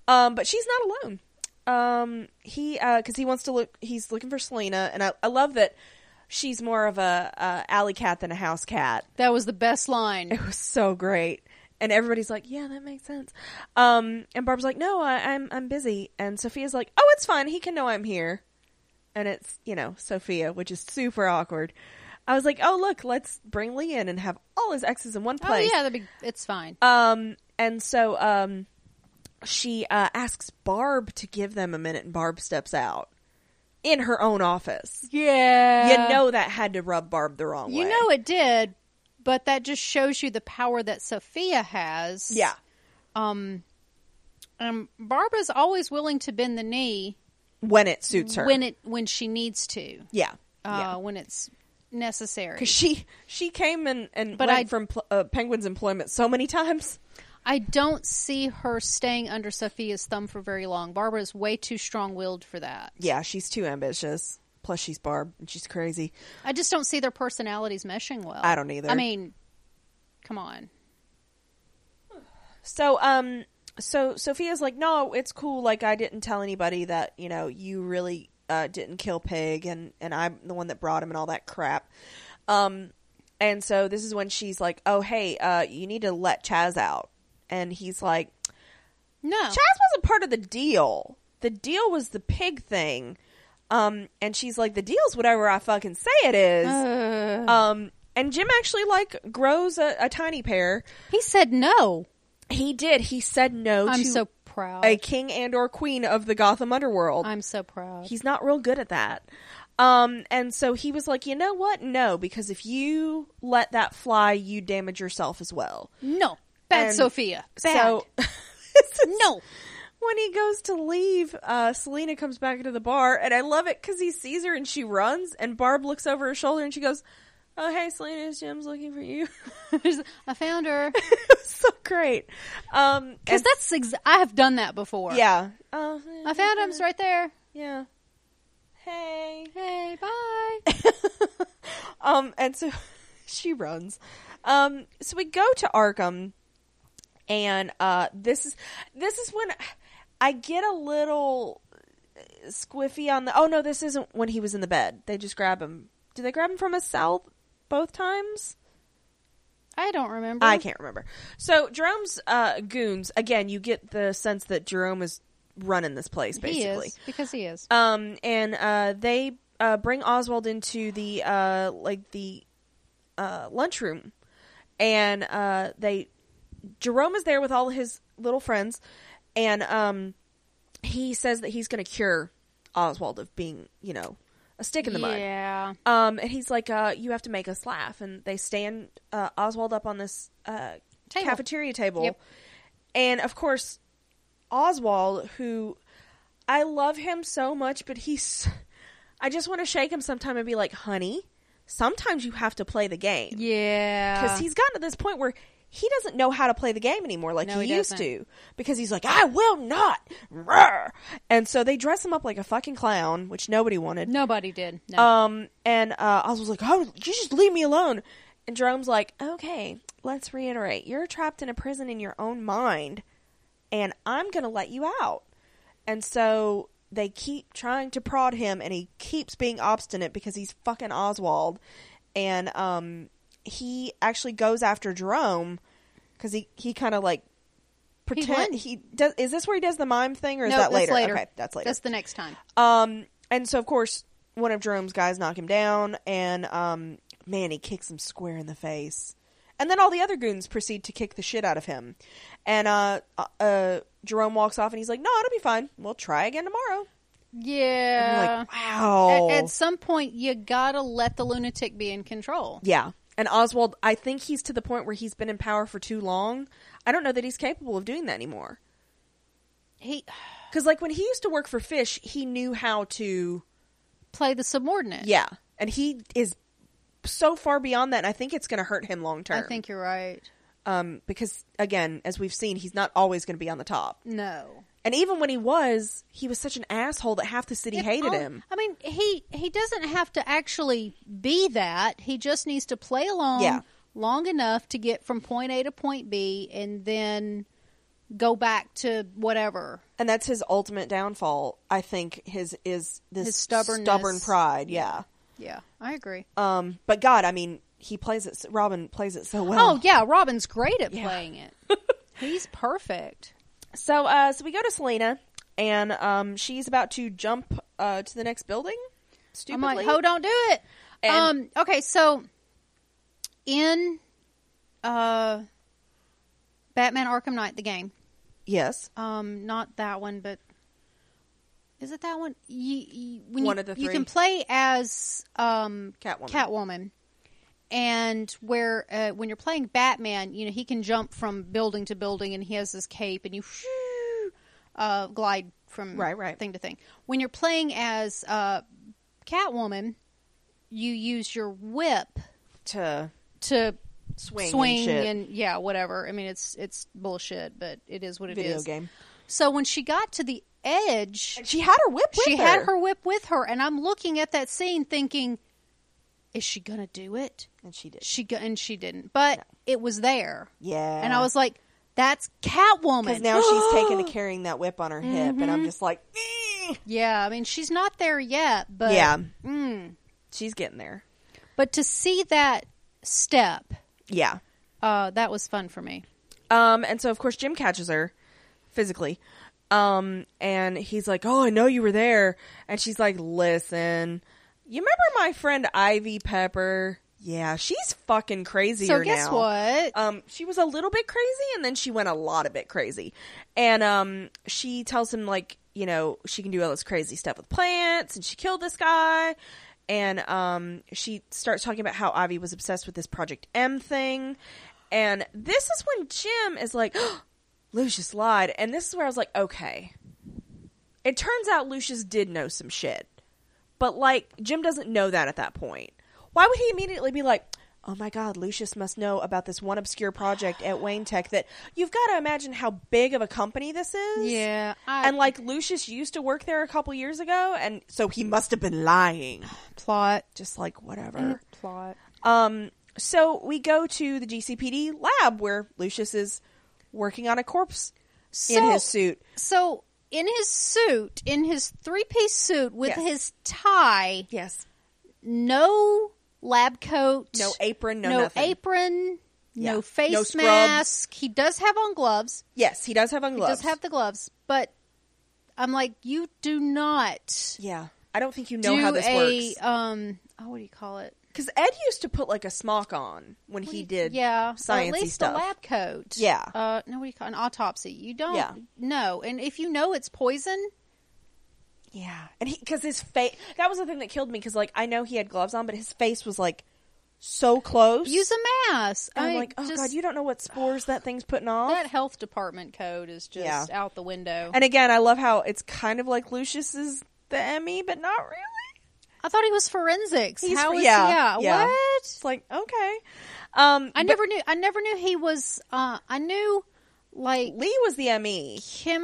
Um, but she's not alone. Um, he, uh, cause he wants to look, he's looking for Selina. And I, I love that she's more of a, uh, alley cat than a house cat. That was the best line. It was so great. And everybody's like, yeah, that makes sense. Um, and Barb's like, no, I, I'm, I'm busy. And Sophia's like, oh, it's fine. He can know I'm here. And it's, you know, Sophia, which is super awkward. I was like, oh, look, let's bring Lee in and have all his exes in one place. Oh yeah, that'd be. It's fine. Um, and so, um, she, uh, asks Barb to give them a minute and Barb steps out in her own office. Yeah. you know that had to rub Barb the wrong You way. You know it did, but that just shows you the power that Sophia has. Yeah. Um. Um. Barbara's always willing to bend the knee When it suits her. when it when she needs to. yeah. Uh, yeah. When it's necessary. Because she she came and and But went I- from uh, Penguin's employment so many times. I don't see her staying under Sophia's thumb for very long. Barbara is way too strong-willed for that. Yeah, she's too ambitious. Plus, she's Barb and she's crazy. I just don't see their personalities meshing well. I don't either. I mean, come on. So um, so Sophia's like, no, it's cool. Like I didn't tell anybody that you know you really uh, didn't kill Pyg, and and I'm the one that brought him and all that crap. Um, and so this is when she's like, oh hey, uh, you need to let Chaz out, and he's like, No. Chaz wasn't part of the deal. The deal was the pig thing. Um, and she's like, the deal's whatever I fucking say it is. Uh, Um, and Jim actually like grows a, a tiny pair. he said no. He did. He said no I'm to so proud. a king and or queen of the Gotham underworld. I'm so proud. He's not real good at that. Um, and so he was like, you know what? No, because if you let that fly, you damage yourself as well. no. Bad And Sophia. Bad. So no. when he goes to leave, uh, Selina comes back into the bar, and I love it because he sees her and she runs, and Barb looks over her shoulder and she goes, "Oh hey, Selina, Jim's looking for you." I found her. so great. Um, Because that's ex- I have done that before. yeah. Oh, I found him. It's right there. Yeah. Hey. Hey, bye. um, and so she runs. Um, so we go to Arkham, and uh, this is this is when I get a little squiffy on the. Oh no, this isn't when he was in the bed. They just grab him. Do they grab him from his cell both times? I don't remember. I can't remember. So Jerome's uh, goons again. You get the sense that Jerome is running this place basically. He is because he is. Um, and uh, they uh, bring Oswald into the uh, like the uh, lunchroom, and uh, they Jerome is there with all his little friends, and um, he says that he's going to cure Oswald of being, you know, a stick in the mud. Yeah. Um, and he's like, uh, "You have to make us laugh," and they stand uh, Oswald up on this uh, Table. cafeteria table, Yep. and of course, Oswald, who I love him so much, but he's, I just want to shake him sometime and be like, "Honey, sometimes you have to play the game," Yeah. because he's gotten to this point where. He doesn't know how to play the game anymore like No, he, he used doesn't. to because he's like, I will not. Rawr. And so they dress him up like a fucking clown, which nobody wanted. Nobody did. No. Um, and uh, Oswald's like, "Oh, you just leave me alone." And Jerome's like, "Okay, let's reiterate. You're trapped in a prison in your own mind. and I'm going to let you out. And so they keep trying to prod him, and he keeps being obstinate because he's fucking Oswald. And um, he actually goes after Jerome because he, he kind of like pretend went- he, does. Is this where he does the mime thing, or is No, that later? later. Okay, that's later. That's the next time. Um, and so of course one of Jerome's guys knock him down, and um, man, he kicks him square in the face. And then all the other goons proceed to kick the shit out of him. And uh, uh, uh, Jerome walks off, and he's like, "No, it'll be fine. We'll try again tomorrow." Yeah. like, wow. at, at some point, you gotta let the lunatic be in control. yeah. And Oswald, I think he's to the point where he's been in power for too long. I don't know that he's capable of doing that anymore. He Because like when he used to work for Fish, he knew how to. play the subordinate. Yeah, and he is so far beyond that. And I think it's going to hurt him long term. I think you're right. um, because again, as we've seen, he's not always going to be on the top. No. And even when he was, he was such an asshole that half the city If hated all- him. I mean, he he doesn't have to actually be that. He just needs to play along Yeah. long enough to get from point A to point B, and then go back to whatever. And that's his ultimate downfall. I think his is this His stubborn pride. Yeah. Yeah, I agree. Um, but God, I mean, he plays it. Robin plays it so well. Oh yeah, Robin's great at Yeah. playing it. He's perfect. So, uh, so we go to Selina, and um, she's about to jump uh to the next building. Stupidly. I'm like, oh, don't do it. And- um, okay, so in uh, Batman Arkham Knight, the game, yes. um, not that one, but is it that one? You, you, when One you, of the you can play as um, Catwoman. Catwoman. And where uh, when you're playing Batman, you know he can jump from building to building, and he has this cape, and you uh, glide from Right, right. thing to thing. When you're playing as uh, Catwoman, you use your whip To to swing, swing, and, and yeah, whatever. I mean, it's it's bullshit, but it is what it is. video game. So when she got to the edge, And she had her whip. With she her. had her whip with her, and I'm looking at that scene thinking, is she gonna do it? and she did. She go- and she didn't, but it was there, Yeah. and I was like, that's Catwoman. because now she's taken to carrying that whip on her hip, and Mm-hmm. I'm just like, "Eh." yeah, I mean, she's not there yet, but yeah, mm. she's getting there. but to see that step, Yeah. uh, that was fun for me. Um, and so of course Jim catches her physically. Um, and he's like, "Oh, I know you were there." And she's like, "Listen, you remember my friend Ivy Pepper? Yeah, she's fucking crazier So guess now. what? Um, she was a little bit crazy, and then she went a lot of bit crazy. And um, she tells him like, you know, she can do all this crazy stuff with plants, and she killed this guy. And um, she starts talking about how Ivy was obsessed with this Project M thing. And this is when Jim is like, Lucius lied. And this is where I was like, okay. It turns out Lucius did know some shit. But like, Jim doesn't know that at that point. Why would he immediately be like, oh my god, Lucius must know about this one obscure project at Wayne Tech that you've got to imagine how big of a company this is? Yeah, I, And like, Lucius used to work there a couple years ago, and so he must have been lying. plot, Just like, whatever. plot. Um, so we go to the GCPD lab where Lucius is working on a corpse in his suit. So in his suit, in his three-piece suit with Yes. his tie, Yes. no lab coat, No apron, no, no apron, Yeah. no face No mask. He does have on gloves. Yes, he does have on gloves. He does have the gloves, but I'm like, you do not yeah. I don't think you know do how this a works. um. Oh, what do you call it? Because Ed used to put like a smock on when he did yeah, sciencey at least stuff. a lab coat. Yeah. Uh, no, what do you call it? an autopsy? You don't Yeah. know, and if you know it's poison, Yeah, and he because his face that was the thing that killed me because like I know he had gloves on, but his face was like so close. use a mask. and I I'm like, oh just- god, you don't know what spores that thing's putting off. that health department code is just Yeah. out the window. and again, I love how it's kind of like Lucius's the ME, but not really. I thought he was forensics. He's How is yeah, yeah, yeah. What? It's like okay. Um, I but never knew. I never knew he was. Uh, I knew like Lee was the ME.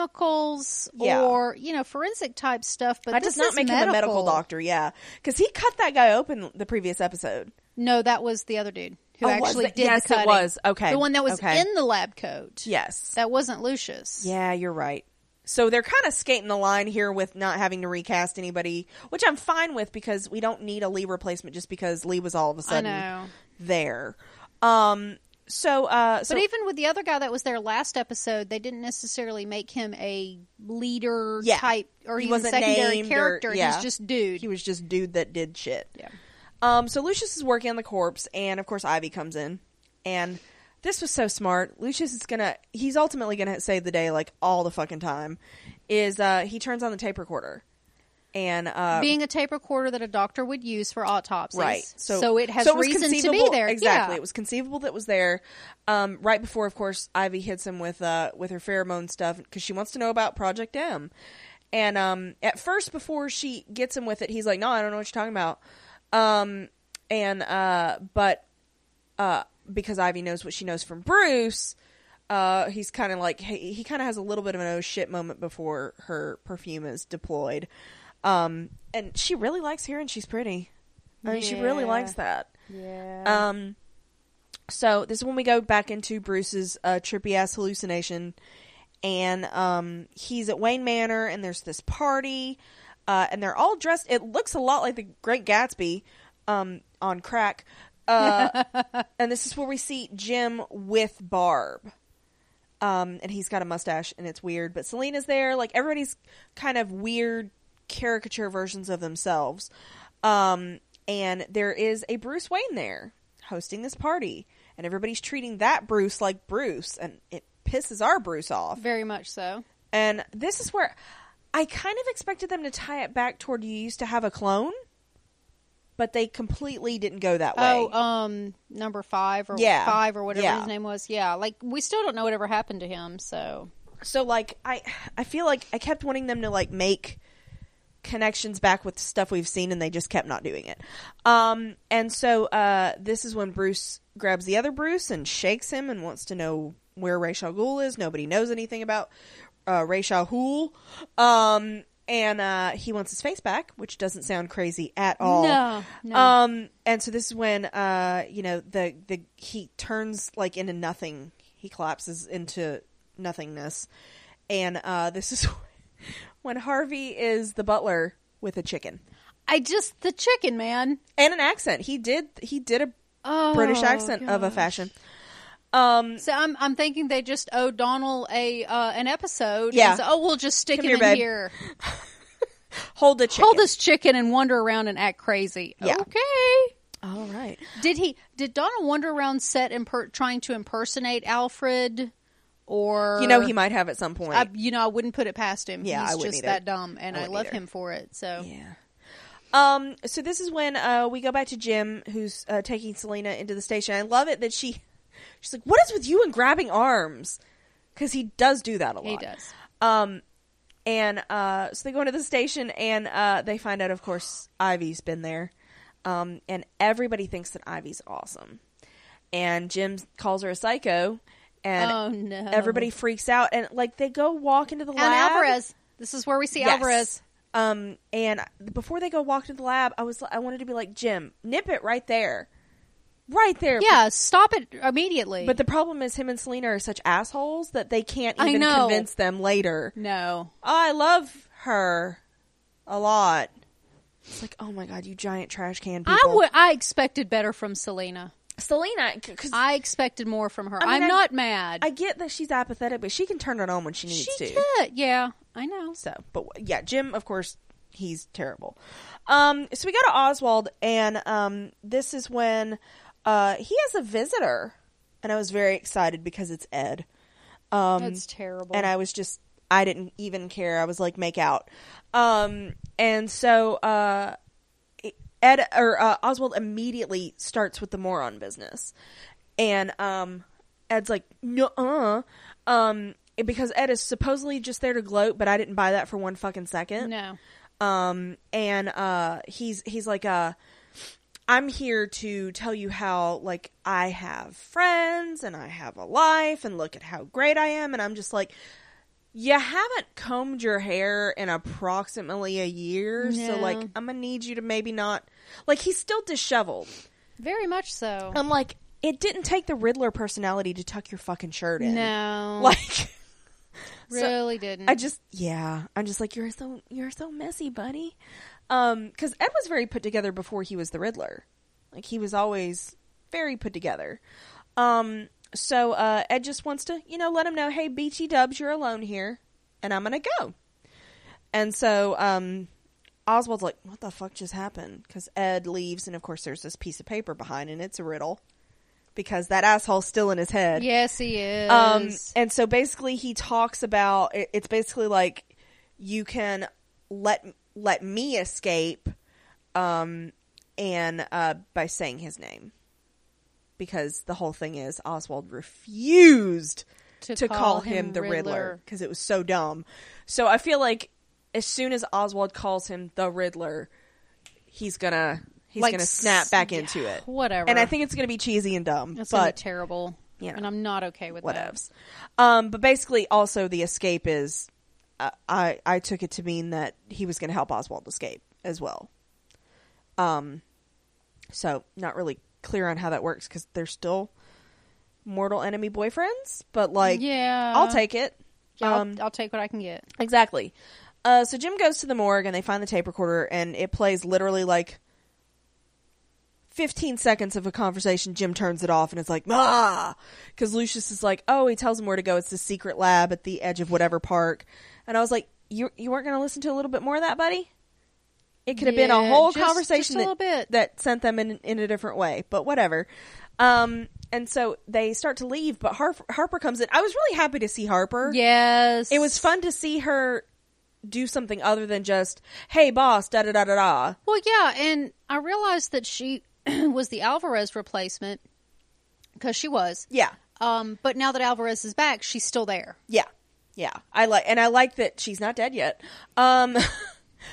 chemicals Yeah. or you know forensic type stuff. But That does not make him a medical doctor, yeah, because he cut that guy open the previous episode. No, that was the other dude who Oh, actually did Yes, the it was. Okay. The one that was Okay. in the lab coat. Yes. That wasn't Lucius. Yeah, you're right. So they're kind of skating the line here with not having to recast anybody, which I'm fine with because we don't need a Lee replacement just because Lee was all of a sudden know. there. Um. So. Uh. So But even with the other guy that was there last episode, they didn't necessarily make him a leader Yeah. type or He even wasn't secondary named or- character. yeah. He's just dude. he was just dude that did shit. yeah. Um, so Lucius is working on the corpse, and of course Ivy comes in, and this was so smart. Lucius is gonna, he's ultimately gonna save the day like all the fucking time. Is uh, he turns on the tape recorder, and uh, Being a tape recorder that a doctor would use for autopsies. right, So, so it has so was reason to be there. Exactly, Yeah. it was conceivable that it was there. Um, right before, of course, Ivy hits him with uh with her pheromone stuff because she wants to know about Project M. And um, at first, before she gets him with it, he's like, "No, I don't know what you're talking about." Um, and uh, but uh, because Ivy knows what she knows from Bruce, uh, he's kind of like he, he kind of has a little bit of an oh shit moment before her perfume is deployed. Um, and she really likes hearing she's pretty. I mean, she really likes that. Yeah. Um, so this is when we go back into Bruce's uh, trippy ass hallucination, and um, he's at Wayne Manor, and there's this party, uh, and they're all dressed. It looks a lot like the Great Gatsby, um, on crack. Uh, and this is where we see Jim with Barb. Um, and he's got a mustache, and it's weird. But Selina's there. Like everybody's kind of weird caricature versions of themselves. Um, and there is a Bruce Wayne there hosting this party, and everybody's treating that Bruce like Bruce, and it pisses our Bruce off. Very much so. And this is where I kind of expected them to tie it back toward you used to have a clone, but they completely didn't go that way. Oh, um, number five or Yeah. five or whatever Yeah. his name was. Yeah, like we still don't know whatever happened to him. So so like I I feel like I kept wanting them to like make connections back with stuff we've seen and they just kept not doing it. Um and so uh this is when Bruce grabs the other Bruce and shakes him and wants to know where Ra's al Ghul is. Nobody knows anything about uh al Ghul. Um and uh he wants his face back, which doesn't sound crazy at all. No, no. Um and so this is when uh you know the the he turns like into nothing. He collapses into nothingness. And uh this is when Harvey is the butler with a chicken I just the chicken man. and an accent. He did he did a Oh, British accent of a fashion. Um So I'm I'm thinking they just owe Donald a uh, an episode. Yeah. So, oh, we'll just stick Come him here, in babe. here. hold the chicken. Hold this chicken and wander around and act crazy. Yeah. Okay. All right. Did he? Did Donald wander around set imper- trying to impersonate Alfred, or You know he might have at some point. I, you know, I wouldn't put it past him. Yeah, I He's wouldn't just either. that dumb, and I I, love either. him for it. So Yeah. Um. So this is when uh we go back to Jim, who's uh, taking Selina into the station. I love it that she, she's like, "What is with you and grabbing arms?" Because he does do that a lot. he does. Um, and uh, so they go into the station, and uh, they find out, of course, Ivy's been there. Um, and everybody thinks that Ivy's awesome. And Jim calls her a psycho, and oh no! everybody freaks out. And like they go walk into the and lab. Alvarez. This is where we see Yes. Alvarez. Um, and before they go walk into the lab, I was I wanted to be like Jim, nip it right there, right there. Yeah, stop it immediately. But the problem is, him and Selina are such assholes that they can't I even know. convince them later. no, I love her a lot. It's like, oh my god, you giant trash can people. I would. I expected better from Selina. Selina, because I expected more from her. I mean, I- not mad. I get that she's apathetic, but she can turn it on when she needs she to. could. Yeah, I know. So, but yeah, Jim, of course, he's terrible. Um, so we go to Oswald, and um, this is when uh, he has a visitor, and I was very excited because it's Ed. Um, That's terrible. and I was just I didn't even care. I was like, make out. Um, and so uh, Ed or uh, Oswald immediately starts with the moron business, and um, Ed's like, no, um, because Ed is supposedly just there to gloat, but I didn't buy that for one fucking second. no. Um, and uh, he's he's like, uh, I'm here to tell you how like I have friends and I have a life, and look at how great I am, and I'm just like. You haven't combed your hair in approximately a year, so like I'm gonna need you to maybe not like he's still disheveled. Very much so. I'm like, it didn't take the Riddler personality to tuck your fucking shirt in. No, Like really didn't. I just yeah, I'm just like you're so you're so messy, buddy. Um cuz Ed was very put together before he was the Riddler. Like he was always very put together. Um so uh Ed just wants to, you know, let him know, "Hey, BT Dubs, you're alone here and I'm going to go." And so um Oswald's like, "What the fuck just happened?" Cuz Ed leaves and of course there's this piece of paper behind and it's a riddle because that asshole's still in his head. yes, he is. Um, and so basically, he talks about it, it's basically like you can let let me escape, um, and uh, by saying his name, because the whole thing is Oswald refused to, call, him, the Riddler because it was so dumb. So I feel like as soon as Oswald calls him the Riddler, he's gonna he's Like gonna snap back yeah, into it. whatever. And I think it's gonna be cheesy and dumb, It's gonna be but terrible. you know. and I'm not okay with that. Um, but basically, also the escape is, I I took it to mean that he was going to help Oswald escape as well. Um, so not really clear on how that works because they're still mortal enemy boyfriends, but like, yeah, I'll take it. Yeah, Um, I'll, I'll take what I can get. Exactly. Uh, so Jim goes to the morgue and they find the tape recorder and it plays literally like 15 seconds of a conversation. Jim turns it off and it's like, ah! Because Lucius is like, oh, he tells him where to go. It's the secret lab at the edge of whatever park. And I was like, you, you weren't going to listen to a little bit more of that, buddy? It could have been a whole just- conversation just a little that, bit. that sent them in, in a different way, but whatever. Um, and so they start to leave, but Harper, Harper comes in. I was really happy to see Harper. Yes, It was fun to see her do something other than just, "Hey, boss," da da da da da. Well, yeah, and I realized that she was the Alvarez replacement because she was. Yeah, Um, but now that Alvarez is back, she's still there. yeah, yeah. I like, and I like that she's not dead yet. Um,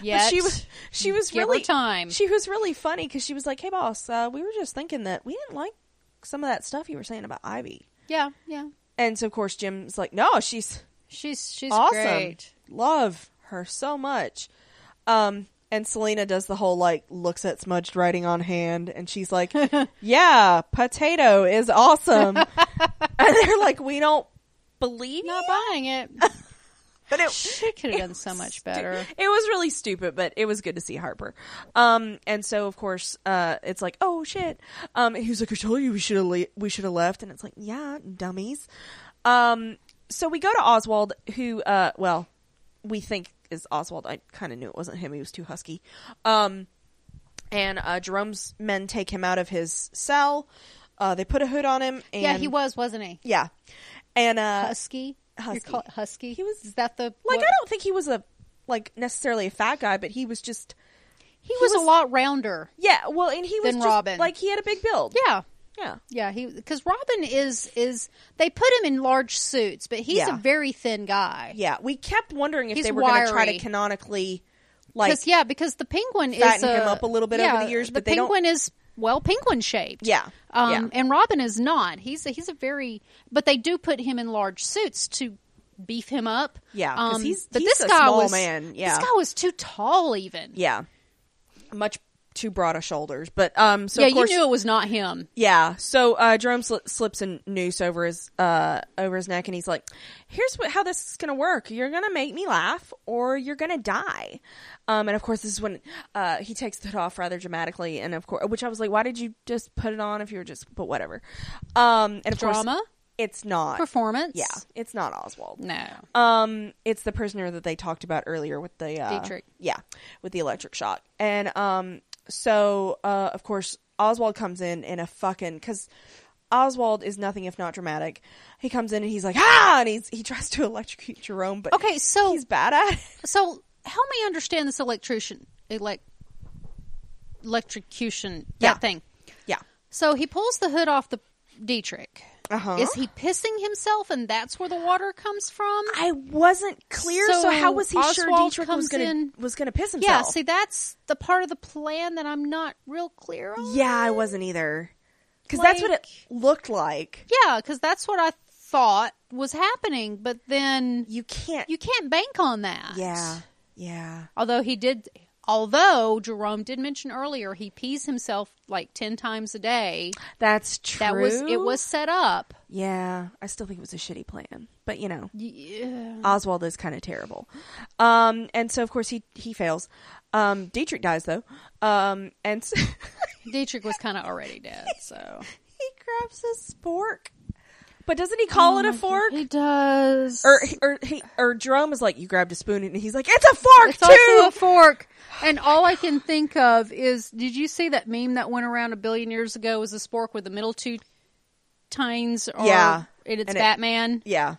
Yet. she was, she was Give really time. She was really funny because she was like, "Hey, boss, uh, we were just thinking that we didn't like some of that stuff you were saying about Ivy." Yeah, yeah. And so, of course, Jim's like, "No, she's She's she's awesome. great. Love her so much." Um, and Selina does the whole like looks at smudged writing on hand, and she's like, "Yeah, potato is awesome." and they're like, "We don't believe Not you," buying it. but it She could have done so much better. It was really stupid, but it was good to see Harper. Um, and so of course, uh, it's like, "Oh shit!" Um, was like, "I told you we should have le- we should have left," and it's like, "Yeah, dummies." Um, so we go to Oswald, who, uh, well, we think is Oswald. I kind of knew it wasn't him; he was too husky. Um, and uh, Jerome's men take him out of his cell. Uh, they put a hood on him. And, yeah, he was, wasn't he? Yeah, and uh, Husky. Husky. Husky. He was- Is that the like what- I don't think he was a like necessarily a fat guy, but he was just He, was, was- a lot rounder. yeah. Well, and he was Than just, Robin. like he had a big build. Yeah. Yeah, Yeah, he because Robin is is they put him in large suits, but he's Yeah. a very thin guy. yeah. We kept wondering if He's they were going to try to canonically like yeah, because the penguin is fatten a, him up a little bit over the years, the but they don't- penguin is well penguin shaped. yeah, Um, yeah. and Robin is not. He's a, he's a very, but they do put him in large suits to beef him up. Yeah, um, he's- but he's this a guy was man, yeah. this guy was too tall even. yeah, much too broad of shoulders. But um, so yeah, of course, you knew it was not him. Yeah. So uh, Jerome sli- slips a noose over his uh, over his neck, and he's like, "Here's what, how this is going to work. You're going to make me laugh, or you're going to die." Um, and of course, this is when uh, he takes the hood off rather dramatically, and of course, which I was like, "Why did you just put it on if you were just?" But whatever. Um, and of course, Drama it's not. performance. Yeah, it's not Oswald. No. Um, it's the prisoner that they talked about earlier with the uh, Dietrich. Yeah, with the electric shock, and um, so uh, of course Oswald comes in in a fucking because Oswald is nothing if not dramatic. He comes in and he's like ah, and he's he tries to electrocute Jerome, but Okay, so he's bad at it. so help me understand this electrocution, elect, electrocution, that Yeah. thing. Yeah, So he pulls the hood off the Dietrich. Uh-huh. Is he pissing himself, and that's where the water comes from? I wasn't clear, so, So how was he sure Dietrich was gonna in- was gonna piss himself? yeah. See, that's the part of the plan that I'm not real clear on. yeah, I wasn't either because that's what it looked like. Yeah, because that's what I thought was happening, but then You can't. you can't bank on that. yeah, yeah. Although he did, Although Jerome did mention earlier he pees himself like 10 times a day. That's true. That was it was set up. Yeah, I still think it was a shitty plan, but you know, Yeah. Oswald is kind of terrible. Um, and so of course he he fails. Um, Dietrich dies though. Um, and so Dietrich was kind of already dead, so he grabs a spork, but doesn't he call it a fork? He does. Or or he or Jerome is like, you grabbed a spoon, and he's like, it's a fork It's too. also a fork. And all I can think of is, did you see that meme that went around a billion years ago? Was a spork with the middle two tines, or Yeah. and it's And it- Batman. yeah,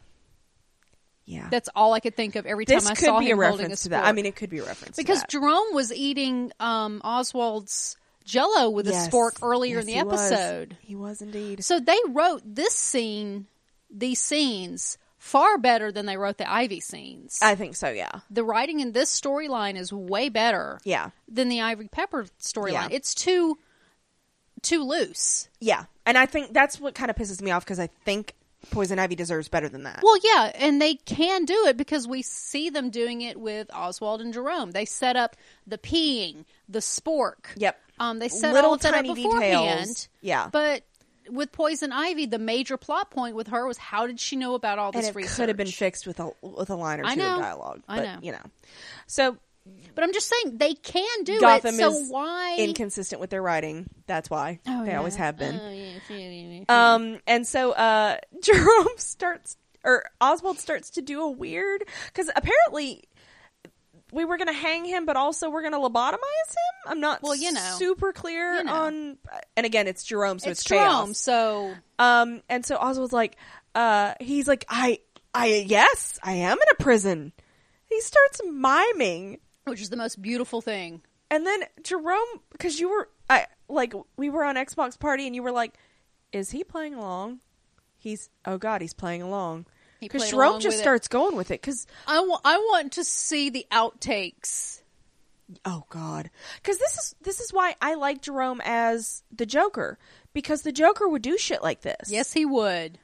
yeah. That's all I could think of every time this I saw him holding a reference to that. spork. I mean, it could be a reference to because. Jerome was eating um, Oswald's Jello with Yes. a spork earlier Yes, in the he was. episode. he was indeed. So they wrote this scene, these scenes, far better than they wrote the Ivy scenes. I think so. Yeah, the writing in this storyline is way better yeah, than the Ivy Pepper storyline. Yeah. It's too too loose. yeah. And I think that's what kind of pisses me off because I think Poison Ivy deserves better than that. Well, yeah, and they can do it because we see them doing it with Oswald and Jerome. They set up the peeing, the spork. Yep. Um, they set Little all of that tiny up beforehand. details. Yeah. But with Poison Ivy, the major plot point with her was how did she know about all this and it research? could have been fixed with a with a line or two I know. of dialogue. I But, know. You know, so But I'm just saying they can do Gotham it. So is why? inconsistent with their writing. That's why Oh, they yeah. always have been. Oh, yeah. Um, and so uh, Jerome starts, or Oswald starts to do a weird because apparently we were going to hang him, but also we're going to lobotomize him. I'm not Well, you know. super clear You know. on. And again, it's Jerome, so it's, it's Jerome, chaos. so Um, and so Oswald's like, uh, he's like, I, I, yes, I am in a prison. He starts miming. Which is the most beautiful thing. And then Jerome, because you were, I like, we were on Xbox Party, and you were like, "Is he playing along?" He's, oh god, he's playing along. Because Jerome just with it. starts going with it. Because I wa- I want to see the outtakes. oh god, because this is this is why I like Jerome as the Joker because the Joker would do shit like this. Yes, he would.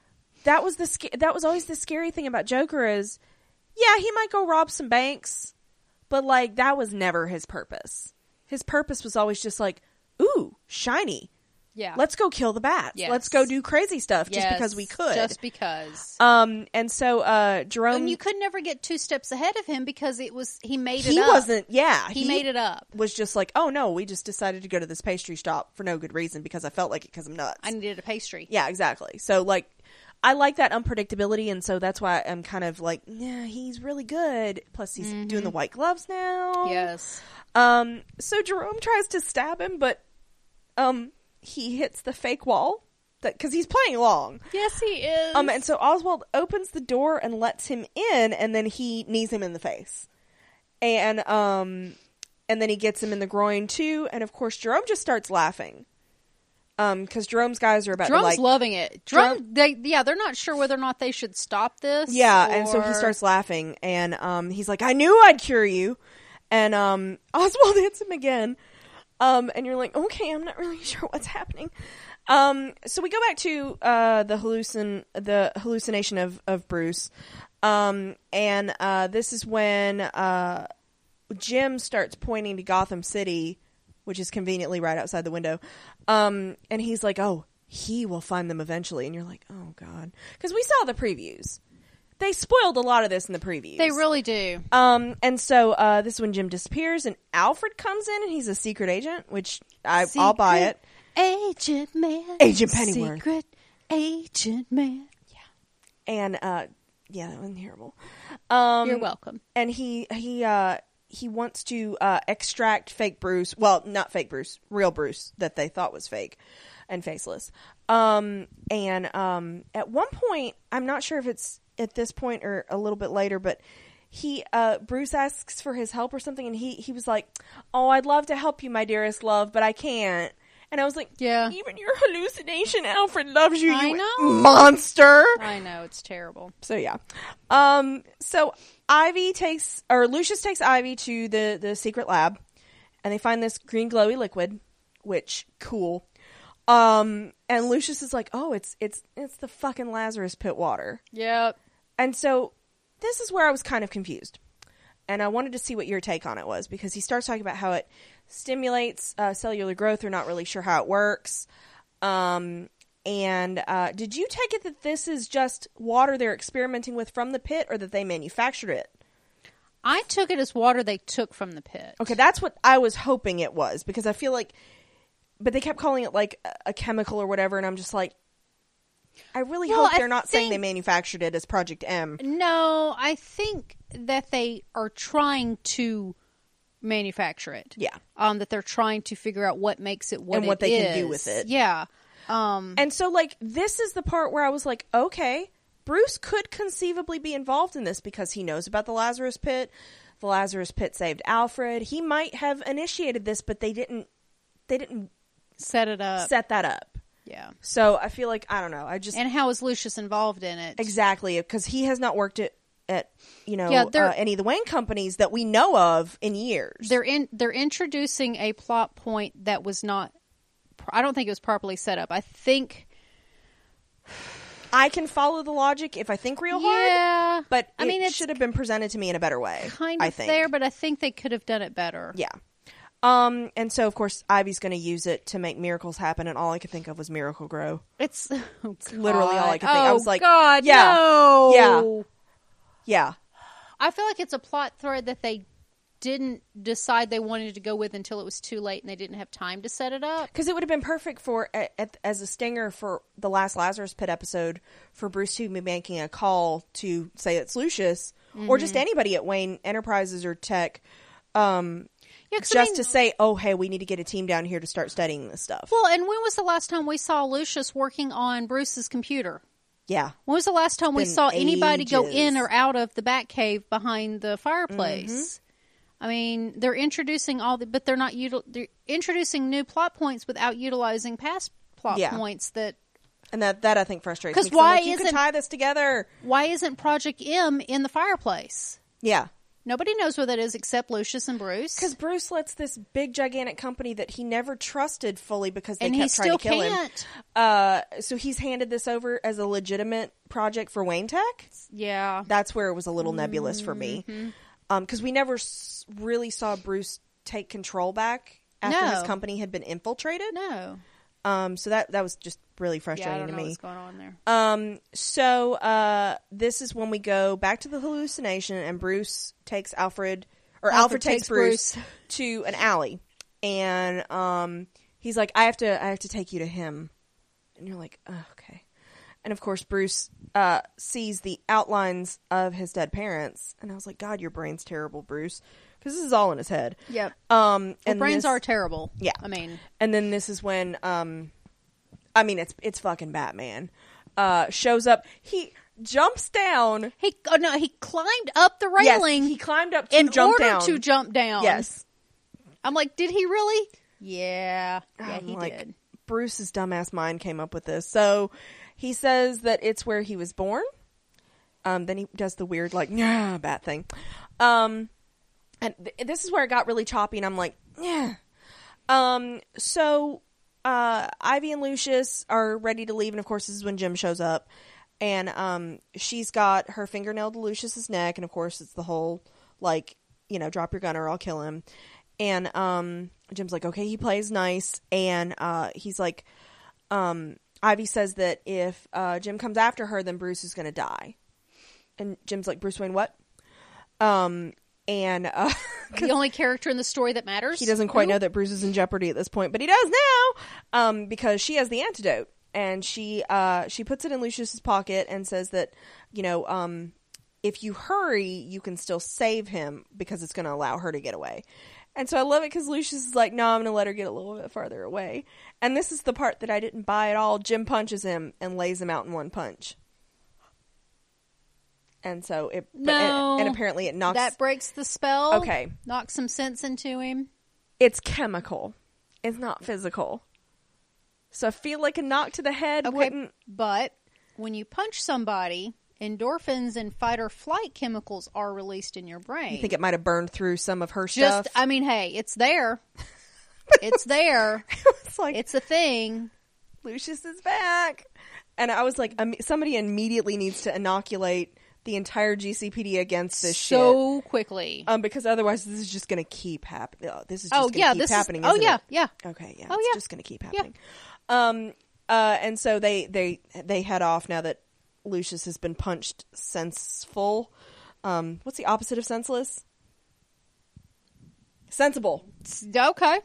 that was the that was always the scary thing about Joker is, yeah, he might go rob some banks, but like that was never his purpose. His purpose was always just like, ooh, shiny. Yeah. Let's go kill the bats. Yes. Let's go do crazy stuff just Yes, because we could. Just because. um, and so uh, Jerome, and you could never get two steps ahead of him because it was he made it he up. wasn't. Yeah, He, made it up. Was just like, oh no, we just decided to go to this pastry shop for no good reason because I felt like it because I'm nuts. I needed a pastry. Yeah, exactly. So like I like that unpredictability and so that's why I'm kind of like, yeah, he's really good. Plus he's doing the white gloves now. Mm-hmm. Yes. Um so Jerome tries to stab him but um he hits the fake wall that cuz he's playing along. Yes, he is. Um and so Oswald opens the door and lets him in and then he knees him in the face. And um and then he gets him in the groin too and of course Jerome just starts laughing. Um cuz Jerome's guys are about Jerome's to like loving it. Jerome, Jerome- they yeah, they're not sure whether or not they should stop this. Yeah, and so he or- starts laughing, and um, he's like, "I knew I'd cure you," and um, Oswald hits him again, um, and you're like, "Okay, I'm not really sure what's happening." Um, so we go back to uh, the hallucin the hallucination of of Bruce, um, and uh, this is when uh, Jim starts pointing to Gotham City, which is conveniently right outside the window, um, and he's like, "Oh." He will find them eventually, and you're like, "Oh God," because we saw the previews. They spoiled a lot of this in the previews. They really do. Um, and so uh, this is when Jim disappears, and Alfred comes in, and he's a secret agent, which I, I'll buy it. Agent man. Agent Pennyworth. Secret agent man. Yeah, and uh, yeah, that was terrible. Um, You're welcome. And he he uh, he wants to uh, extract fake Bruce. Well, not fake Bruce, real Bruce that they thought was fake and faceless. Um, and um, at one point, I'm not sure if it's at this point or a little bit later, but he uh, Bruce asks for his help or something, and he he was like, "Oh, I'd love to help you, my dearest love, but I can't." And I was like, Yeah. even your hallucination, Alfred loves you, I you know. monster." I know it's terrible. So yeah. Um so Ivy takes or Lucius takes Ivy to the the secret lab and they find this green glowy liquid, which cool. Um and Lucius is like, "Oh, it's it's it's the fucking Lazarus pit water." Yep. And so this is where I was kind of confused. and I wanted to see what your take on it was because he starts talking about how it stimulates uh, cellular growth. They're not really sure how it works. Um, and uh, did you take it that this is just water they're experimenting with from the pit, or that they manufactured it? I took it as water they took from the pit. Okay, that's what I was hoping it was because I feel like, but they kept calling it like a- chemical or whatever, and I'm just like, I really Well, hope they're not saying they manufactured it as Project M. No, I think that they are trying to manufacture it. Yeah. Um, that they're trying to figure out what makes it what And what it they can do with it. Yeah. Um, And so, like, this is the part where I was like, okay, Bruce could conceivably be involved in this because he knows about the Lazarus Pit. The Lazarus Pit saved Alfred. He might have initiated this, but they didn't. They didn't set it up. set that up. yeah. So I feel like I don't know. I just And how is Lucius involved in it? exactly because he has not worked at at you know Yeah, uh, any of the Wayne companies that we know of in years. They're in. They're introducing a plot point that was not. I don't think it was properly set up. I think. I can follow the logic if I think real hard, Yeah. but I it mean, it should have been presented to me in a better way. kind I of think. there, but I think they could have done it better. Yeah. Um, and so of course Ivy's going to use it to make miracles happen, and all I could think of was Miracle-Gro. It's oh, literally all I could think. I Oh, was like, God, yeah, no. yeah. Yeah, I feel like it's a plot thread that they didn't decide they wanted to go with until it was too late and they didn't have time to set it up. because it would have been perfect for as a stinger for the last Lazarus Pit episode for Bruce to be making a call to say it's Lucius or Mm-hmm. just anybody at Wayne Enterprises or Tech, um, Yeah, 'cause I just mean- to say, oh hey, we need to get a team down here to start studying this stuff. Well, and when was the last time we saw Lucius working on Bruce's computer? Yeah, When was the last time we Been saw anybody go in or out of the back cave behind the Mm-hmm. fireplace? I mean, they're introducing all the, but they're not util, they're introducing new plot points without utilizing past plot Yeah. points. That and that that I think frustrates me. 'cause I'm why like, isn't- tie this together? why isn't Project M in the fireplace? Yeah. Nobody knows where that is except Lucius and Bruce. Because Bruce lets this big gigantic company that he never trusted fully because they and kept trying to kill him. can't. Uh, so he's handed this over as a legitimate project for Wayne Tech. Yeah. That's where it was a little nebulous for me, Mm-hmm. because we never s- really saw Bruce take control back after his company had been infiltrated. No. Um, so that that was just really Yeah, I frustrating don't to know me. what's going on there. Um, so uh, this is when we go back to the hallucination, and Bruce takes Alfred, or Alfred, Alfred takes, takes Bruce, Bruce. to an alley, and um, he's like, "I have to, I have to take you to him," and you're like, oh, "Okay." And of course, Bruce uh, sees the outlines of his dead parents, and I was like, "God, your brain's terrible, Bruce," because this is all in his head. Yep. Um, Well, and brains this- are terrible. Yeah. I mean, and then this is when um I mean it's it's fucking Batman. Uh shows up. He jumps down. he oh no, he climbed up the Yes, railing he climbed up to in jump order down. to jump down. Yes. I'm like, did he really? Yeah. Yeah, I'm he like, did. Bruce's dumbass mind came up with this. So he says that it's where he was born. Um then he does the weird like yeah bat thing. Um and th- this is where it got really choppy and I'm like, yeah. Um so uh Ivy and Lucius are ready to leave and of course this is when Jim shows up and um she's got her fingernail to Lucius's neck and of course it's the whole like, you know, drop your gun or I'll kill him. And um Jim's like, "Okay, he plays nice." And uh he's like um Ivy says that if uh Jim comes after her then Bruce is going to die. And Jim's like, "Bruce Wayne what?" Um and uh The only character in the story that matters. he doesn't quite Who? know that Bruce is in jeopardy at this point, but he does now, um, because she has the antidote, and she uh, she puts it in Lucius's pocket and says that you know um, if you hurry, you can still save him because it's going to allow her to get away. And so I love it because Lucius is like, no, I'm going to let her get a little bit farther away. And this is the part that I didn't buy at all. Jim punches him and lays him out in one punch. And so it, but- and- No. and apparently it knocks That breaks the spell. Okay. Knocks some sense into him. it's chemical. It's not physical. So I feel like a knock to the head Okay. wouldn't. But when you punch somebody, endorphins and fight or flight chemicals are released in your brain. I think it might have burned through some of her Just, stuff. I mean, hey, it's there. it's there. it's like It's a thing. Lucius is back, and I was like, um, somebody immediately needs to inoculate the entire GCPD against this shit. so quickly. Um, because otherwise this is just going to keep happening. Oh, this is just oh yeah, keep this happening. is. Oh yeah, it? yeah. Okay, yeah. Oh, it's yeah. just going to keep happening. Um, uh, and so they they they head off now that Lucius has been punched senseful. Um, what's the opposite of senseless? Sensible. Okay.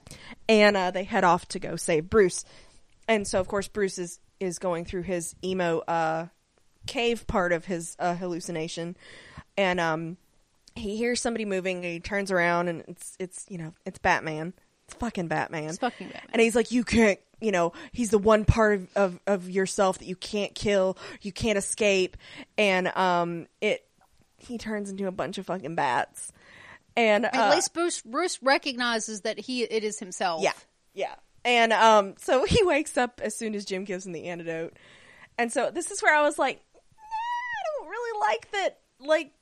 And uh, they head off to go save Bruce. And so, of course, Bruce is is going through his emo uh, cave part of his uh, hallucination, and um, he hears somebody moving. And he turns around, and it's it's you know it's Batman. It's fucking Batman. It's fucking Batman. And he's like, you can't, you know, he's the one part of, of, of yourself that you can't kill, you can't escape. And, um, it, he turns into a bunch of fucking bats. And, At uh, least Bruce Bruce recognizes that he it is himself. yeah, yeah. And, um, so he wakes up as soon as Jim gives him the antidote. And so this is where I was like, nah, I don't really like that, like,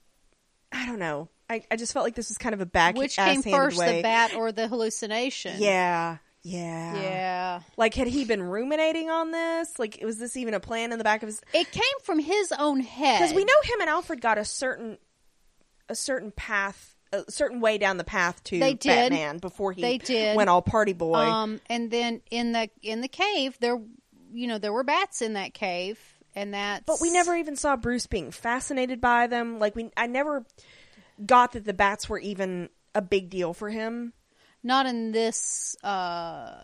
I don't know. I, I just felt like this was kind of a back Which came first, way. the bat or the hallucination? Yeah. Yeah. Yeah. Like, had he been ruminating on this? Like, was this even a plan in the back of his? It came from his own head. Because we know him and Alfred got a certain, a certain path, a certain way down the path to They did. Batman before he They did. went all party boy. Um, and then in the in the cave, there, you know, there were bats in that cave, and that's. but we never even saw Bruce being fascinated by them. Like, we, I never got that the bats were even a big deal for him. not in this uh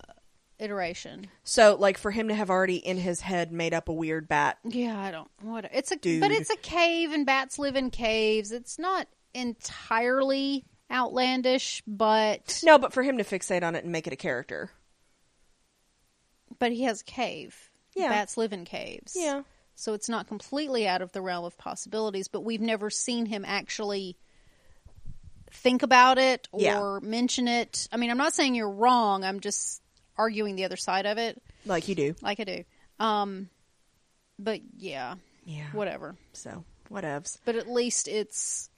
iteration. So, like, for him to have already in his head made up a weird bat. Yeah, I don't. What it's a Dude. but it's a cave, and bats live in caves. It's not entirely outlandish, but No, but for him to fixate on it and make it a character. but he has a cave. Yeah. bats live in caves. Yeah. So it's not completely out of the realm of possibilities. But we've never seen him actually think about it or Yeah. mention it. I mean, I'm not saying you're wrong. I'm just arguing the other side of it, Like you do. like I do. Um, but yeah, Yeah. whatever. So, whatevs. But at least it's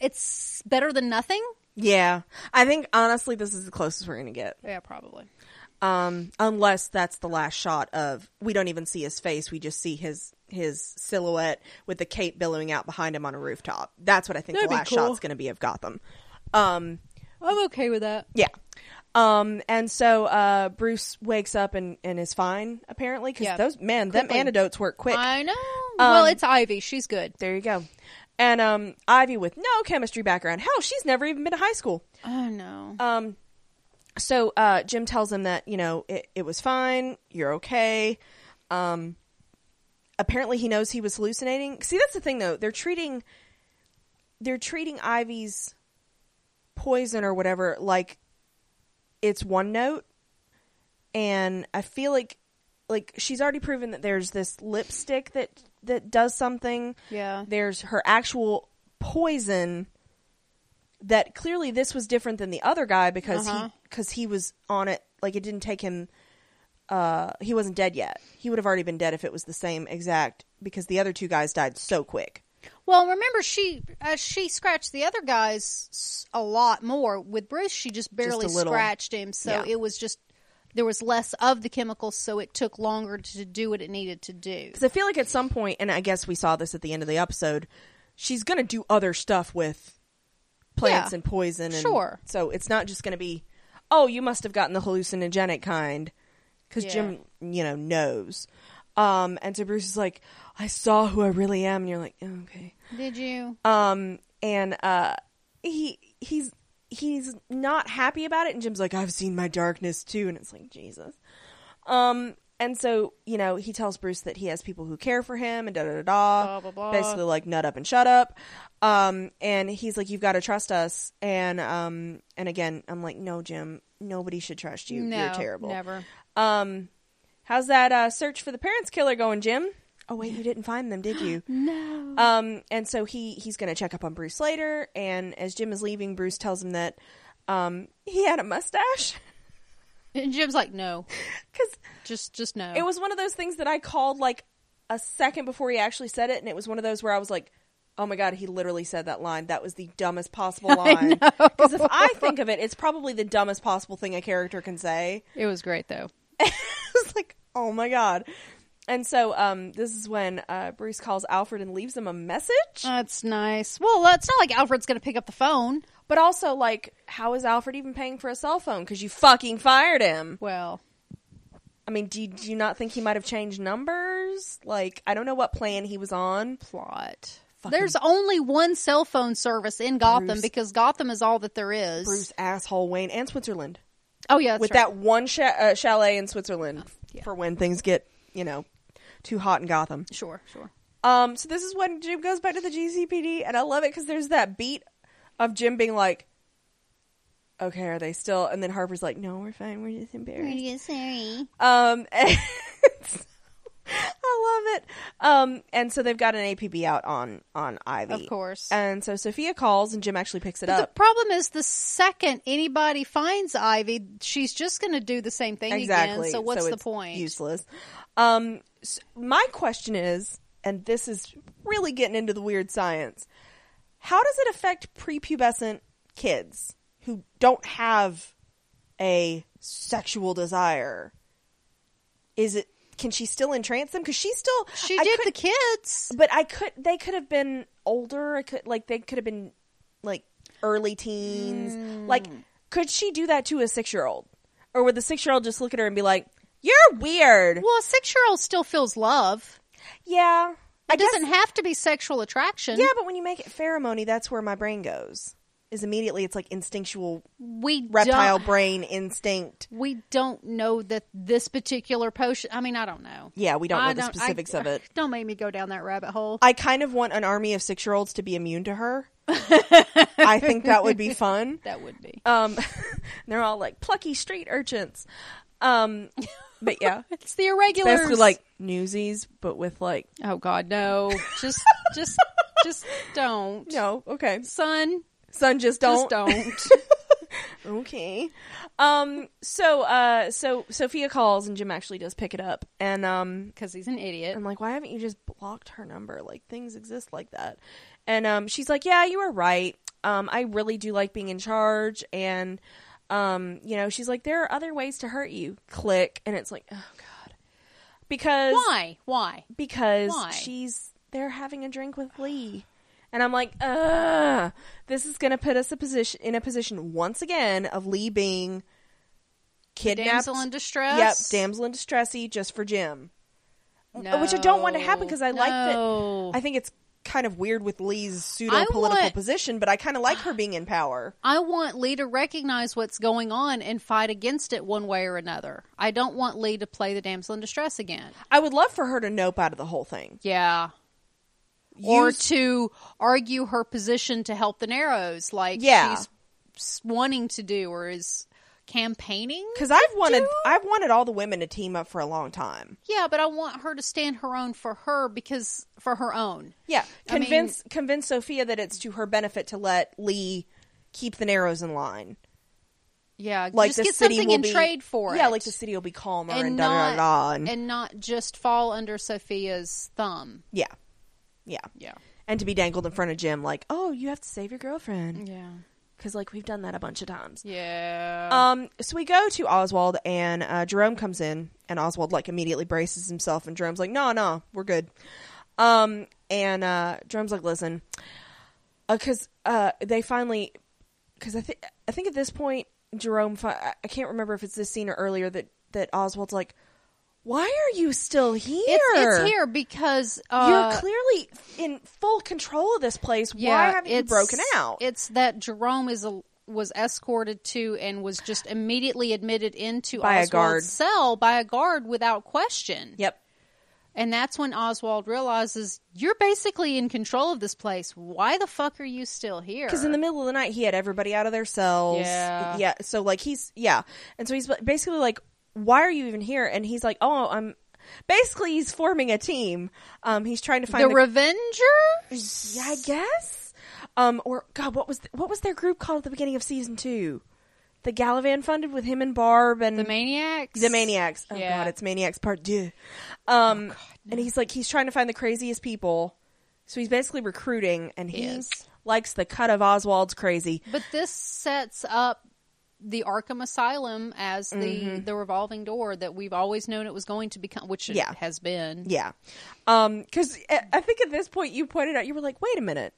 it's better than nothing. Yeah. I think, honestly, this is the closest we're going to get. Yeah, probably. Um, unless that's the last shot of, we don't even see his face. We just see his, his silhouette with the cape billowing out behind him on a rooftop. That's what I think That'd the last cool. shot's going to be of Gotham. Um, I'm okay with that. yeah. Um, and so, uh, Bruce wakes up and, and is fine, apparently, because Yeah. those, man, them antidotes work quick. I know. well, Um, it's Ivy. She's good. there you go. And, um, Ivy with no chemistry background. Hell, she's never even been to high school. Oh no. Um, so uh, Jim tells him that you know it, it was fine. You're okay. Um, apparently he knows he was hallucinating. See, that's the thing though. They're treating they're treating Ivy's poison or whatever like it's one note, and I feel like like she's already proven that there's this lipstick that that does something yeah. there's her actual poison that clearly this was different than the other guy because Uh-huh. he because he was on it like it didn't take him uh he wasn't dead yet he would have already been dead if it was the same exact because the other two guys died so quick Well, remember she uh, she scratched the other guys a lot more. With Bruce, she just barely little. scratched him, so Yeah. it was just there was less of the chemicals, so it took longer to do what it needed to do. because i feel like at some point and i guess we saw this at the end of the episode she's gonna do other stuff with plants Yeah. and poison and Sure. so it's not just gonna be oh you must have gotten the hallucinogenic kind. Because Yeah. jim you know knows. Um and so bruce is like i saw who i really am. And you're like "Oh, okay. Did you? um and uh he he's he's not happy about it. And jim's like i've seen my darkness too. And it's like jesus. Um and so you know he tells bruce that he has people who care for him and da da da da. Basically like nut up and shut up um and he's like you've got to trust us and um and again i'm like no jim nobody should trust you no, you're terrible Never. um how's that uh search for the parents killer going jim oh wait you didn't find them did you No. um, and so he he's going to check up on Bruce later. And as Jim is leaving, Bruce tells him that um, he had a mustache And Jim's like, no, because just just no. it was one of those things that I called like a second before he actually said it, and it was one of those where I was like. Oh my god, he literally said that line. That was the dumbest possible line. Because if I think of it, it's probably the dumbest possible thing a character can say. It was great though. I was like, oh my god. and so um, this is when uh, Bruce calls Alfred and leaves him a message. That's nice. Well, it's not like Alfred's going to pick up the phone. But also, like, how is Alfred even paying for a cell phone? Because you fucking fired him. Well, I mean, do you, do you not think he might have changed numbers? Like, I don't know what plan he was on. plot. Fucking- There's only one cell phone service in Gotham Bruce. because Gotham is all that there is. Bruce asshole Wayne and Switzerland Oh yeah, with right. that one cha- uh, chalet in Switzerland yeah. for when things get you know too hot in Gotham. Sure, sure. Um, so this is when Jim goes back to the GCPD, and I love it because there's that beat of Jim being like, "Okay, are they still?" And then Harper's like, "No, we're fine. We're just embarrassed." We're just sorry. Um, and I love it. Um, and so they've got an APB out on on Ivy, Of course. And so Sophia calls, and Jim actually picks it But the problem is, the second anybody finds Ivy, she's just going to do the same thing exactly. again. So what's the it's point? Useless. Um, s my question is, and this is really getting into the weird science. How does it affect prepubescent kids who don't have a sexual desire? Is it? Can she still entrance them? Because she's still She I did could- the kids. but I could. They could have been older. I could like they could have been like early teens. Hmm. Like, could she do that to a six year old, or would the six year old just look at her and be like, "You're weird"? Well, a six-year-old still feels love. yeah, It guess. doesn't have to be sexual attraction. Yeah, but when you make it pheromony, that's where my brain goes. Is immediately it's like instinctual we reptile brain instinct. We don't know that this particular potion. I mean, I don't know. Yeah, we don't know I the don't- I- specifics of it. Don't make me go down that rabbit hole. I kind of want an army of six year olds to be immune to her. I think that would be fun. that would be. Um, they're all like plucky street urchins. Um, but yeah, It's the irregulars. basically like newsies, but with like oh God, no! Just, just, just don't. no, okay, son. Son, just Just don't, don't. okay. Um, so uh, so Sophia calls and Jim actually does pick it up, and um, Because he's an idiot. I'm like, why haven't you just blocked her number? Like things exist like that. And um she's like, Yeah, you were right. Um, I really do like being in charge and um, you know, she's like, There are other ways to hurt you. Click and it's like, Oh God. Because Why? Why? because Why? she's they're having a drink with Lee. And I'm like, ugh, this is gonna put us a position in a position once again of Lee being kidnapped. Damsel in distress. Yep, damsel in distressy just for Jim. No. Which I don't want to happen because I like No. that. I think it's kind of weird with Lee's pseudo political position, but I kind of like her being in power. I want Lee to recognize what's going on and fight against it one way or another. I don't want Lee to play the damsel in distress again. I would love for her to nope out of the whole thing. Yeah. Or Use- to argue her position to help the Narrows, like Yeah. she's wanting to do or is campaigning. because I've wanted do? I've wanted all the women to team up for a long time. Yeah, but I want her to stand her own for her because for her own. Yeah, I mean- convince convince Sophia that it's to her benefit to let Lee keep the Narrows in line. Yeah, Like just the get city something in be, trade for it. Yeah, like the city will be calmer and, and da da da not da. And, and not just fall under Sophia's thumb. yeah, yeah, Yeah. and to be dangled in front of Jim like, oh, you have to save your girlfriend Yeah. because like we've done that a bunch of times. Yeah. Um, so we go to Oswald, and uh, Jerome comes in, and Oswald like immediately braces himself, and Jerome's like, "No, no, we're good." Um, and uh, Jerome's like, "Listen, because uh, they finally, because I think I think at this point, Jerome, fi- I- I can't remember if it's this scene or earlier that that Oswald's like, "Why are you still here? it's, it's here because uh, You're clearly in full control of this place. yeah, Why haven't you broken out?" It's that Jerome is a, was escorted to and was just immediately admitted into By a Oswald's guard. cell by a guard without question. yep. And that's when Oswald realizes you're basically in control of this place. Why the fuck are you still here? Because in the middle of the night, he had everybody out of their cells. Yeah. Yeah. So, like, he's, yeah. And so he's basically like, why are you even here? And he's like, oh, I'm, basically, he's forming a team. Um, he's trying to find the, the, Revengers. yeah, I guess. Um, or, God, what was, what was their group called at the beginning of season two? The Galavan funded with him and Barb and The Maniacs. the Maniacs. Oh, Yeah. God, it's Maniacs Part Two. Um, God, and he's like, he's trying to find the craziest people. So he's basically recruiting, and He he likes the cut of Oswald's crazy. But this sets up the Arkham Asylum as the the revolving door that we've always known it was going to become, which it Yeah. has been. Yeah. Um, because I think at this point you pointed out, you were like, wait a minute.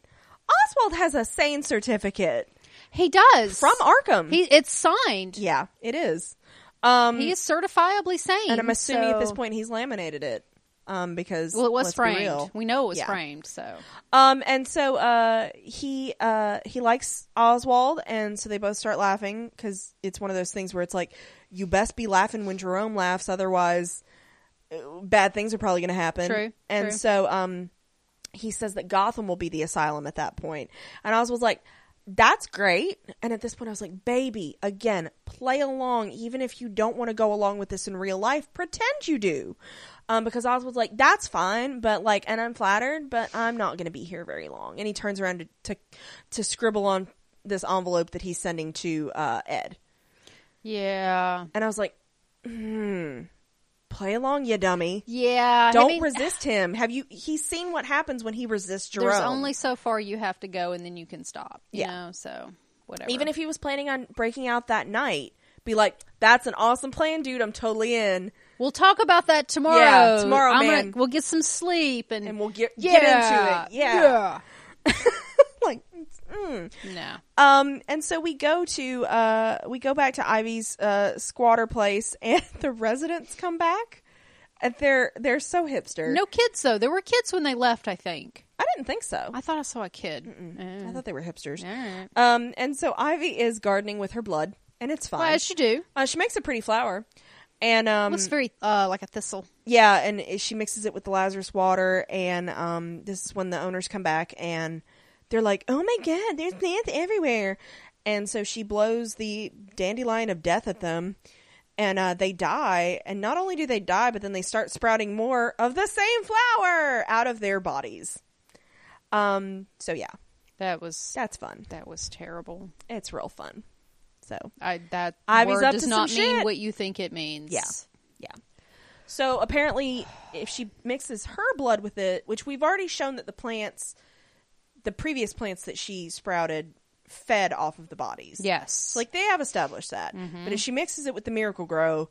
Oswald has a sane certificate He does from Arkham. He it's signed. yeah, it is. Um, He is certifiably sane. and I'm assuming at this point he's laminated it. Um, because well, it was framed. real. We know it was Yeah. framed. So Um, and so uh, he uh, he likes Oswald, and so they both start laughing because it's one of those things where it's like you best be laughing when Jerome laughs, otherwise uh, bad things are probably going to happen. True, And true. so um, he says that Gotham will be the asylum at that point, and Oswald's like. That's great. And at this point, I was like, baby, again, play along. Even if you don't want to go along with this in real life, pretend you do. Um, because was like, that's fine, but like, and I'm flattered, but I'm not going to be here very long. And he turns around to, to, to scribble on this envelope that he's sending to, uh, Ed. yeah, And I was like, hmm, play along, you dummy. yeah. Don't mean, resist him. Have you, he's seen what happens when he resists Jerome. There's only so far you have to go, and then you can stop. You Yeah. know, so whatever. Even if he was planning on breaking out that night, be like, that's an awesome plan, dude. I'm totally in. We'll talk about that tomorrow. Yeah, tomorrow, I'm man. Gonna, we'll get some sleep and And we'll get, yeah, get into it. Yeah. yeah. like, mm. No. Um, and so we go to uh, we go back to Ivy's uh, squatter place, and the residents come back, and they're they're so hipster. No kids though. There were kids when they left. I think. I didn't think so. I thought I saw a kid. I Eh. thought they were hipsters. Right. Um, and so Ivy is gardening with her blood, and it's fine. Well, as you do. uh, she makes a pretty flower, and um, Looks very uh, like a thistle. yeah, and she mixes it with the Lazarus water, and um, this is when the owners come back, and they're like, "Oh my god, there's plants everywhere!" And so she blows the dandelion of death at them, and uh, they die. And not only do they die, but then they start sprouting more of the same flower out of their bodies. Um. So yeah, That was that's fun. that was terrible. It's real fun. So I that Ivy's word up does to not mean shit. what you think it means. Yeah. Yeah. So apparently, if she mixes her blood with it, which we've already shown that the plants, the previous plants that she sprouted, fed off of the bodies. Yes. So, like they have established that. Mm-hmm. But if she mixes it with the Miracle-Gro,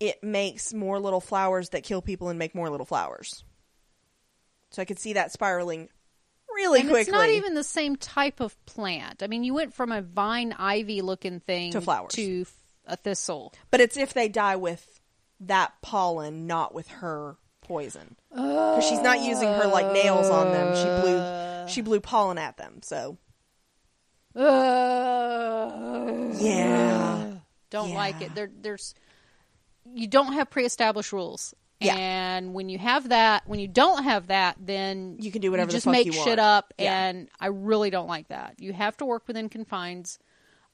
it makes more little flowers that kill people and make more little flowers. So I could see that spiraling really and quickly. it's not even the same type of plant. I mean, you went from a vine ivy looking thing To flowers. to a thistle. But it's if they die with that pollen, not with her poison. Because she's not using her like nails on them. She blew she blew pollen at them. So uh, yeah, Don't Yeah. like it. There, there's you don't have pre-established rules. Yeah. And when you have that, when you don't have that, then You can do whatever the just fuck make you shit want. up. Yeah. And I really don't like that. You have to work within confines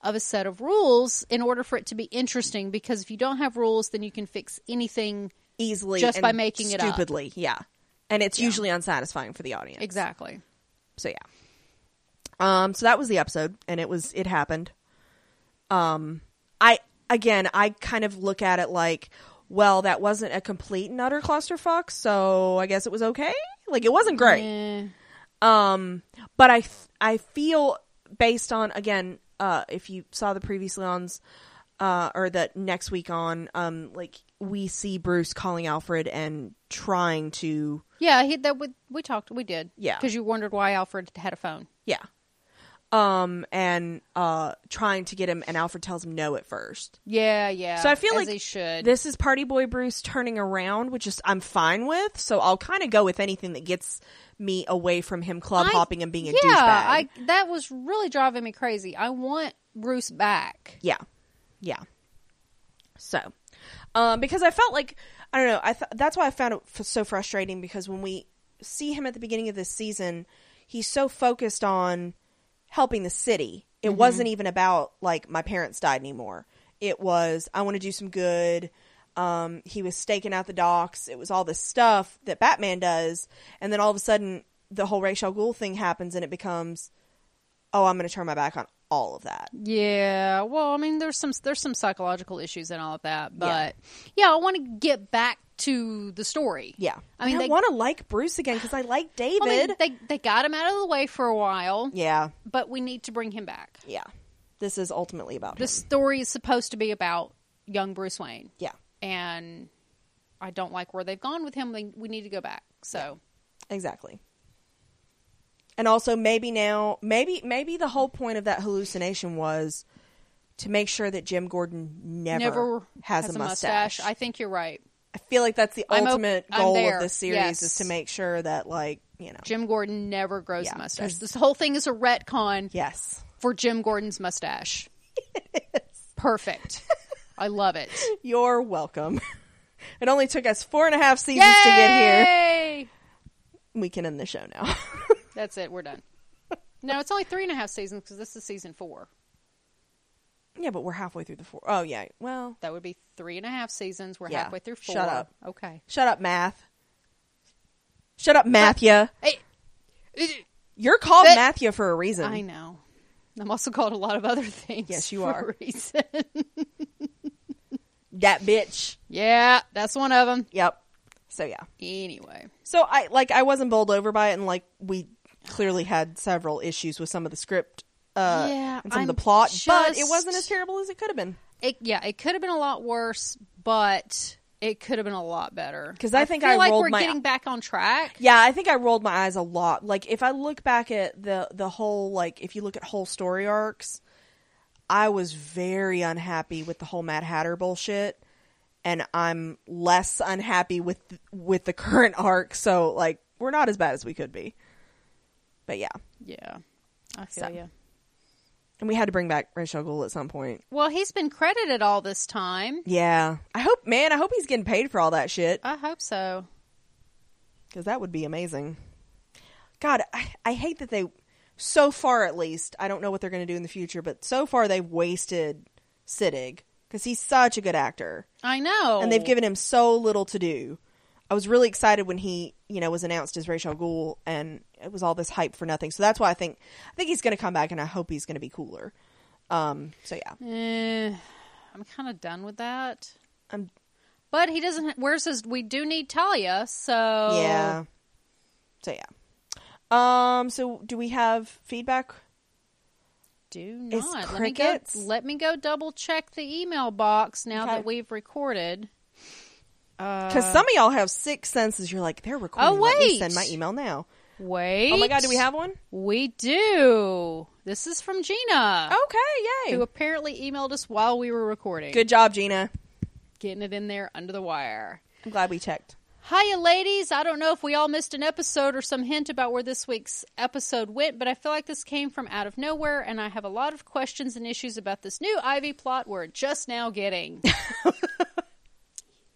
of a set of rules in order for it to be interesting. Because if you don't have rules, then you can fix anything easily Just by making it stupidly. Yeah, and it's usually unsatisfying for the audience. exactly. So yeah. Um. So that was the episode, and it was it happened. Um. I again, I kind of look at it like, well, that wasn't a complete and utter clusterfuck, so I guess it was okay. Like it wasn't great. Eh. Um, but I, f- I feel based on again, uh, if you saw the previously ons, uh, or the next week on, um, like we see Bruce calling Alfred and trying to, Yeah, he, that we, we talked. We did. Yeah. because you wondered why Alfred had a phone. yeah, um, and uh, trying to get him, and Alfred tells him no at first. Yeah, yeah. So I feel like he should. This is Party Boy Bruce turning around, which is I'm fine with. So I'll kind of go with anything that gets me away from him club I- hopping and being a yeah, douchebag. I that was really driving me crazy. I want Bruce back. Yeah. Yeah. So, um, because I felt like, I don't know, I th- that's why I found it f- so frustrating because when we see him at the beginning of this season, he's so focused on helping the city. It wasn't even about, like, my parents died anymore. It was, I want to do some good. Um, he was staking out the docks. It was all this stuff that Batman does. And then all of a sudden, the whole Ra's al Ghul thing happens and it becomes, oh, I'm going to turn my back on all of that. Yeah, well, I mean, there's some there's some psychological issues and all of that, but yeah, I want to get back to the story. Yeah. I mean, I they- want to like Bruce again because I like I mean, David. they they got him out of the way for a while, yeah. but we need to bring him back. Yeah. This is ultimately about The story is supposed to be about young Bruce Wayne, Yeah, and I don't like where they've gone with him. We we need to go back. So exactly. And also, maybe now, maybe maybe the whole point of that hallucination was to make sure that Jim Gordon never, never has, a mustache. I think you're right. I feel like that's the I'm ultimate I'm goal of this series Yes. is to make sure that, like, you know, Jim Gordon never grows Yeah, a mustache. This whole thing is a retcon yes, for Jim Gordon's mustache. Perfect. I love it. you're welcome. it only took us four and a half seasons to get here. Yay! We can end the show now. That's it. We're done. No, it's only three and a half seasons because this is season four. yeah, but we're halfway through the four. Oh yeah, well, That would be three and a half seasons. We're Yeah. halfway through four. Shut up. Okay. shut up, math. Shut up, Mathia. Hey, You're called But- Mathia for a reason. I know. I'm also called a lot of other things. Yes, you for are. A reason. That bitch. yeah, that's one of them. Yep. So yeah. Anyway, So I like I wasn't bowled over by it, and like we clearly had several issues with some of the script, uh, Yeah, and some I'm of the plot, but it wasn't as terrible as it could have been. it yeah, it could have been a lot worse, but it could have been a lot better. Because I think feel I like rolled we're my- getting back on track. Yeah, I think I rolled my eyes a lot. Like if I look back at the the whole like if you look at whole story arcs, I was very unhappy with the whole Mad Hatter bullshit, and I'm less unhappy with with the current arc. So like we're not as bad as we could be. But yeah, Yeah, I feel So. you. and we had to bring back Ra's al Ghul at some point. Well, he's been credited all this time. Yeah, I hope, man, I hope he's getting paid for all that shit I hope so. because that would be amazing. God, I, I hate that they, so far at least, I don't know what they're going to do in the future, but so far they've wasted Siddig because he's such a good actor I know. and they've given him so little to do. I was really excited when he, you know, was announced as Ra's al Ghul, and it was all this hype for nothing. So that's why I think I think he's going to come back, and I hope he's going to be cooler. Um, so yeah, Eh, I'm kind of done with that. I'm But he doesn't. Where's his? We do need Talia, so Yeah. So yeah. Um. So do we have feedback? Do not. Let me go. Let me go double check the email box now Okay. that we've recorded. Because uh, some of y'all have six senses. You're like, they're recording. Oh, Let me wait. send my email now. Wait. Oh my god, do we have one? We do. This is from Gina, Okay, yay! who apparently emailed us while we were recording. Good job, Gina. Getting it in there under the wire. I'm glad we checked. Hiya, ladies. I don't know if we all missed an episode or some hint about where this week's episode went, but I feel like this came from out of nowhere, and I have a lot of questions and issues about this new Ivy plot we're just now getting.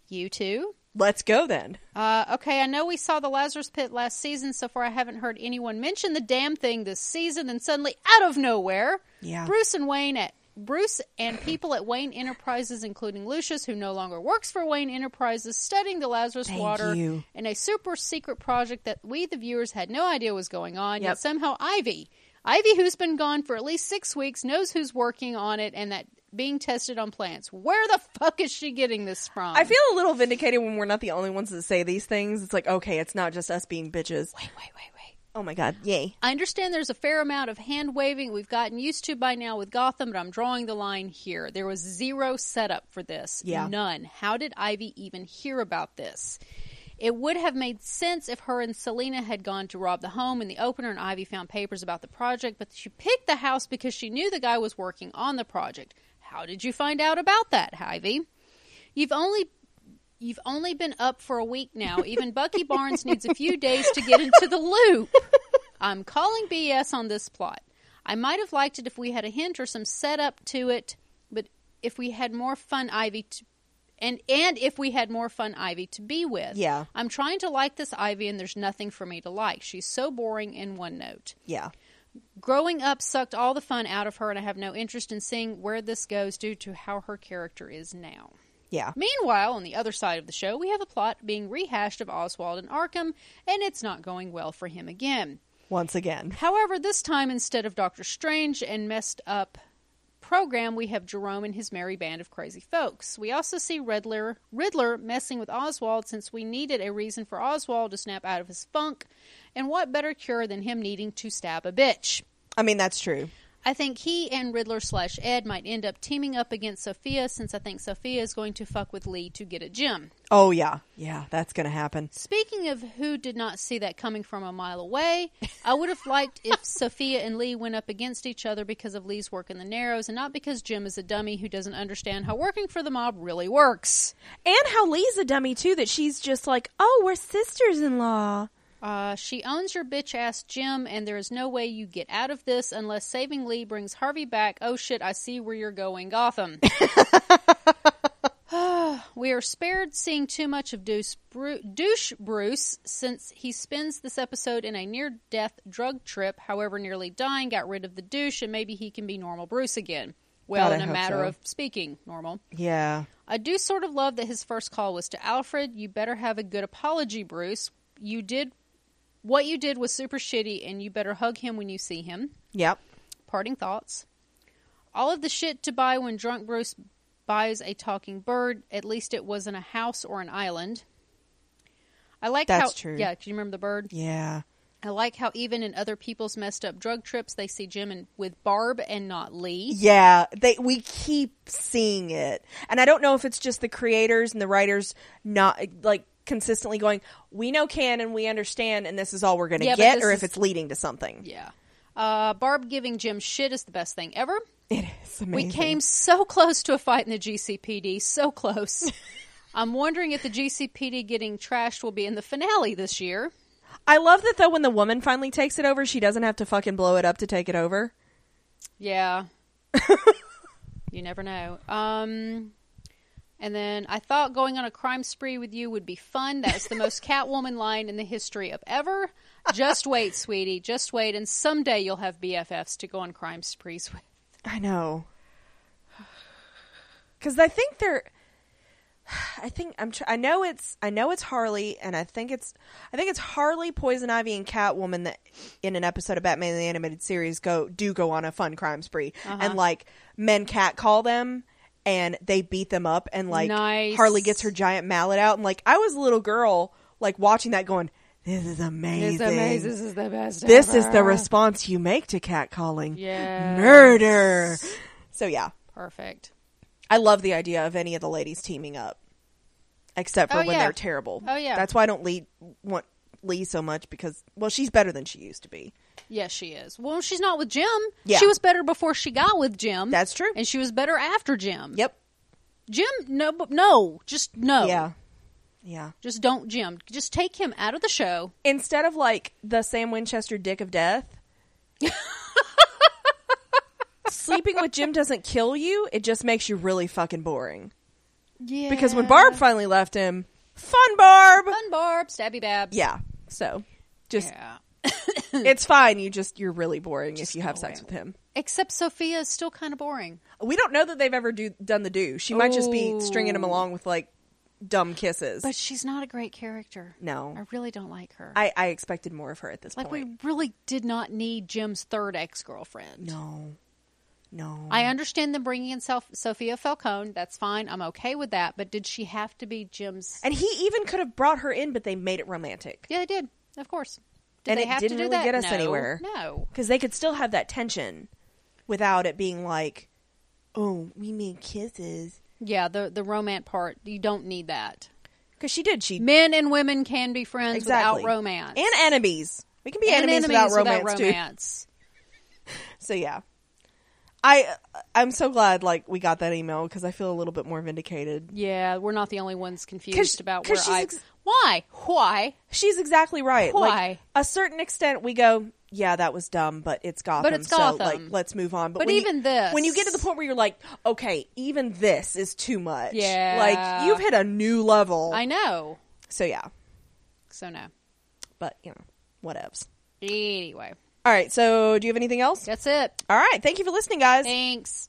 you too? Let's go then. Uh, okay, I know we saw the Lazarus Pit last season. So far, I haven't heard anyone mention the damn thing this season. Then suddenly, out of nowhere, Yeah. Bruce and Wayne at Bruce and people at Wayne Enterprises, including Lucius, who no longer works for Wayne Enterprises, studying the Lazarus Thank water you. in a super secret project that we, the viewers, had no idea was going on. Yep. Yet somehow, Ivy, Ivy, who's been gone for at least six weeks, knows who's working on it and that being tested on plants. Where the fuck is she getting this from? I feel a little vindicated when we're not the only ones that say these things. It's like, okay, it's not just us being bitches. Wait, wait, wait, wait. Oh my god, yay! I understand there's a fair amount of hand waving we've gotten used to by now with Gotham, but I'm drawing the line here. There was zero setup for this. Yeah. None. How did Ivy even hear about this? It would have made sense if her and Selina had gone to rob the home in the opener and Ivy found papers about the project, but she picked the house because she knew the guy was working on the project. How did you find out about that, Ivy? You've only You've only been up for a week now. Even Bucky Barnes needs a few days to get into the loop. I'm calling BS on this plot. I might have liked it if we had a hint or some setup to it, but if we had more fun Ivy to and and if we had more fun Ivy to be with. Yeah. I'm trying to like this Ivy and there's nothing for me to like. She's so boring in one note. Yeah, Growing up sucked all the fun out of her and I have no interest in seeing where this goes due to how her character is now. yeah. Meanwhile, on the other side of the show, we have a plot being rehashed of Oswald and Arkham, and it's not going well for him again. Once again, However, this time instead of Doctor Strange and messed up program, we have Jerome and his merry band of crazy folks. We also see Riddler Riddler messing with Oswald since we needed a reason for Oswald to snap out of his funk, and what better cure than him needing to stab a bitch? I mean that's true. I think he and Riddler slash Ed might end up teaming up against Sophia since I think Sophia is going to fuck with Lee to get at Jim. Oh yeah, yeah, that's gonna happen. Speaking of who did not see that coming from a mile away, I would have liked if Sophia and Lee went up against each other because of Lee's work in the Narrows and not because Jim is a dummy who doesn't understand how working for the mob really works. And how Lee's a dummy too. That she's just like, oh, we're sisters in law. Uh, she owns your bitch ass Jim, and there is no way you get out of this unless saving Lee brings Harvey back. Oh shit, I see where you're going, Gotham. we are spared seeing too much of Deuce Bru- Douche Bruce since he spends this episode in a near death drug trip, however, nearly dying, got rid of the douche, and maybe he can be normal Bruce again. Well, God, in a matter so. of speaking, normal. Yeah. I do sort of love that his first call was to Alfred. You better have a good apology, Bruce. You did what you did was super shitty, and you better hug him when you see him. Yep. Parting thoughts. All of the shit to buy when drunk Bruce buys a talking bird. At least it wasn't a house or an island. I like That's how. true. Yeah, can you remember the bird? Yeah. I like how even in other people's messed up drug trips, they see Jim and, with Barb and not Lee. Yeah, they we keep seeing it. And I don't know if it's just the creators and the writers not like consistently going, "We know canon, we understand and this is all we're going to Yeah, get," or is- if it's leading to something. Yeah. Uh, Barb giving Jim shit is the best thing ever. It is amazing. We came so close to a fight in the GCPD, so close. I'm wondering if the GCPD getting trashed will be in the finale this year. I love that though when the woman finally takes it over, she doesn't have to fucking blow it up to take it over. Yeah. you never know. Um and then I thought going on a crime spree with you would be fun. That's the most Catwoman line in the history of ever. Just wait, sweetie. Just wait, and someday you'll have BFFs to go on crime sprees with. I know. Cuz I think they're I think I'm tr- I know it's I know it's Harley and I think it's I think it's Harley, Poison Ivy and Catwoman that in an episode of Batman the animated series go do go on a fun crime spree Uh-huh. and like men cat call them and they beat them up and like Nice. Harley gets her giant mallet out and like I was a little girl like watching that going this is amazing. This is the best. This is the response you make to catcalling. Yes. Murder. So yeah, Perfect. I love the idea of any of the ladies teaming up, except for Oh, when yeah. they're terrible. Oh, yeah. that's why I don't Lee, want Lee so much because well, she's better than she used to be. Yes, she is. Well, she's not with Jim. Yeah. She was better before she got with Jim. That's true. And she was better after Jim. Yep. Jim, no, no, just no. Yeah. Yeah. Just don't Jim. Just take him out of the show. Instead of like the Sam Winchester dick of death. Sleeping with Jim doesn't kill you, it just makes you really fucking boring. Yeah. Because when Barb finally left him, fun Barb. Fun Barb, Stabby Babs. Yeah. So, just Yeah. it's fine. You just you're really boring Just if you have sex with him. Except Sophia is still kind of boring. We don't know that they've ever do done the do. She might just be stringing him along with like dumb kisses. But she's not a great character. no, I really don't like her. I, I expected more of her at this like, point. Like we really did not need Jim's third ex girlfriend. No, no. I understand them bringing in Soph- Sophia Falcone. That's fine. I'm okay with that. But did she have to be Jim's? and he even could have brought her in, but they made it romantic Yeah, they did. Of course. Did And they it have didn't to do really that? get us No. anywhere. No. because they could still have that tension without it being like, oh, we made kisses. Yeah, the the romance part. You don't need that. Because she did. She Men and women can be friends exactly without romance and enemies. We can be And enemies, without romance, too. romance. So yeah, I I'm so glad like we got that email because I feel a little bit more vindicated. Yeah, we're not the only ones confused about where I. ex- Why? Why? She's exactly right. Why? Like a certain extent, we go, yeah, that was dumb, but it's Gotham. But it's Gotham. So like, let's move on. But, But when you- even this- when you get to the point where you're like, okay, even this is too much. Yeah. like you've hit a new level. I know. so yeah, So no. but you know, whatevs. Anyway, All right. So do you have anything else? that's it. All right. Thank you for listening, guys. Thanks.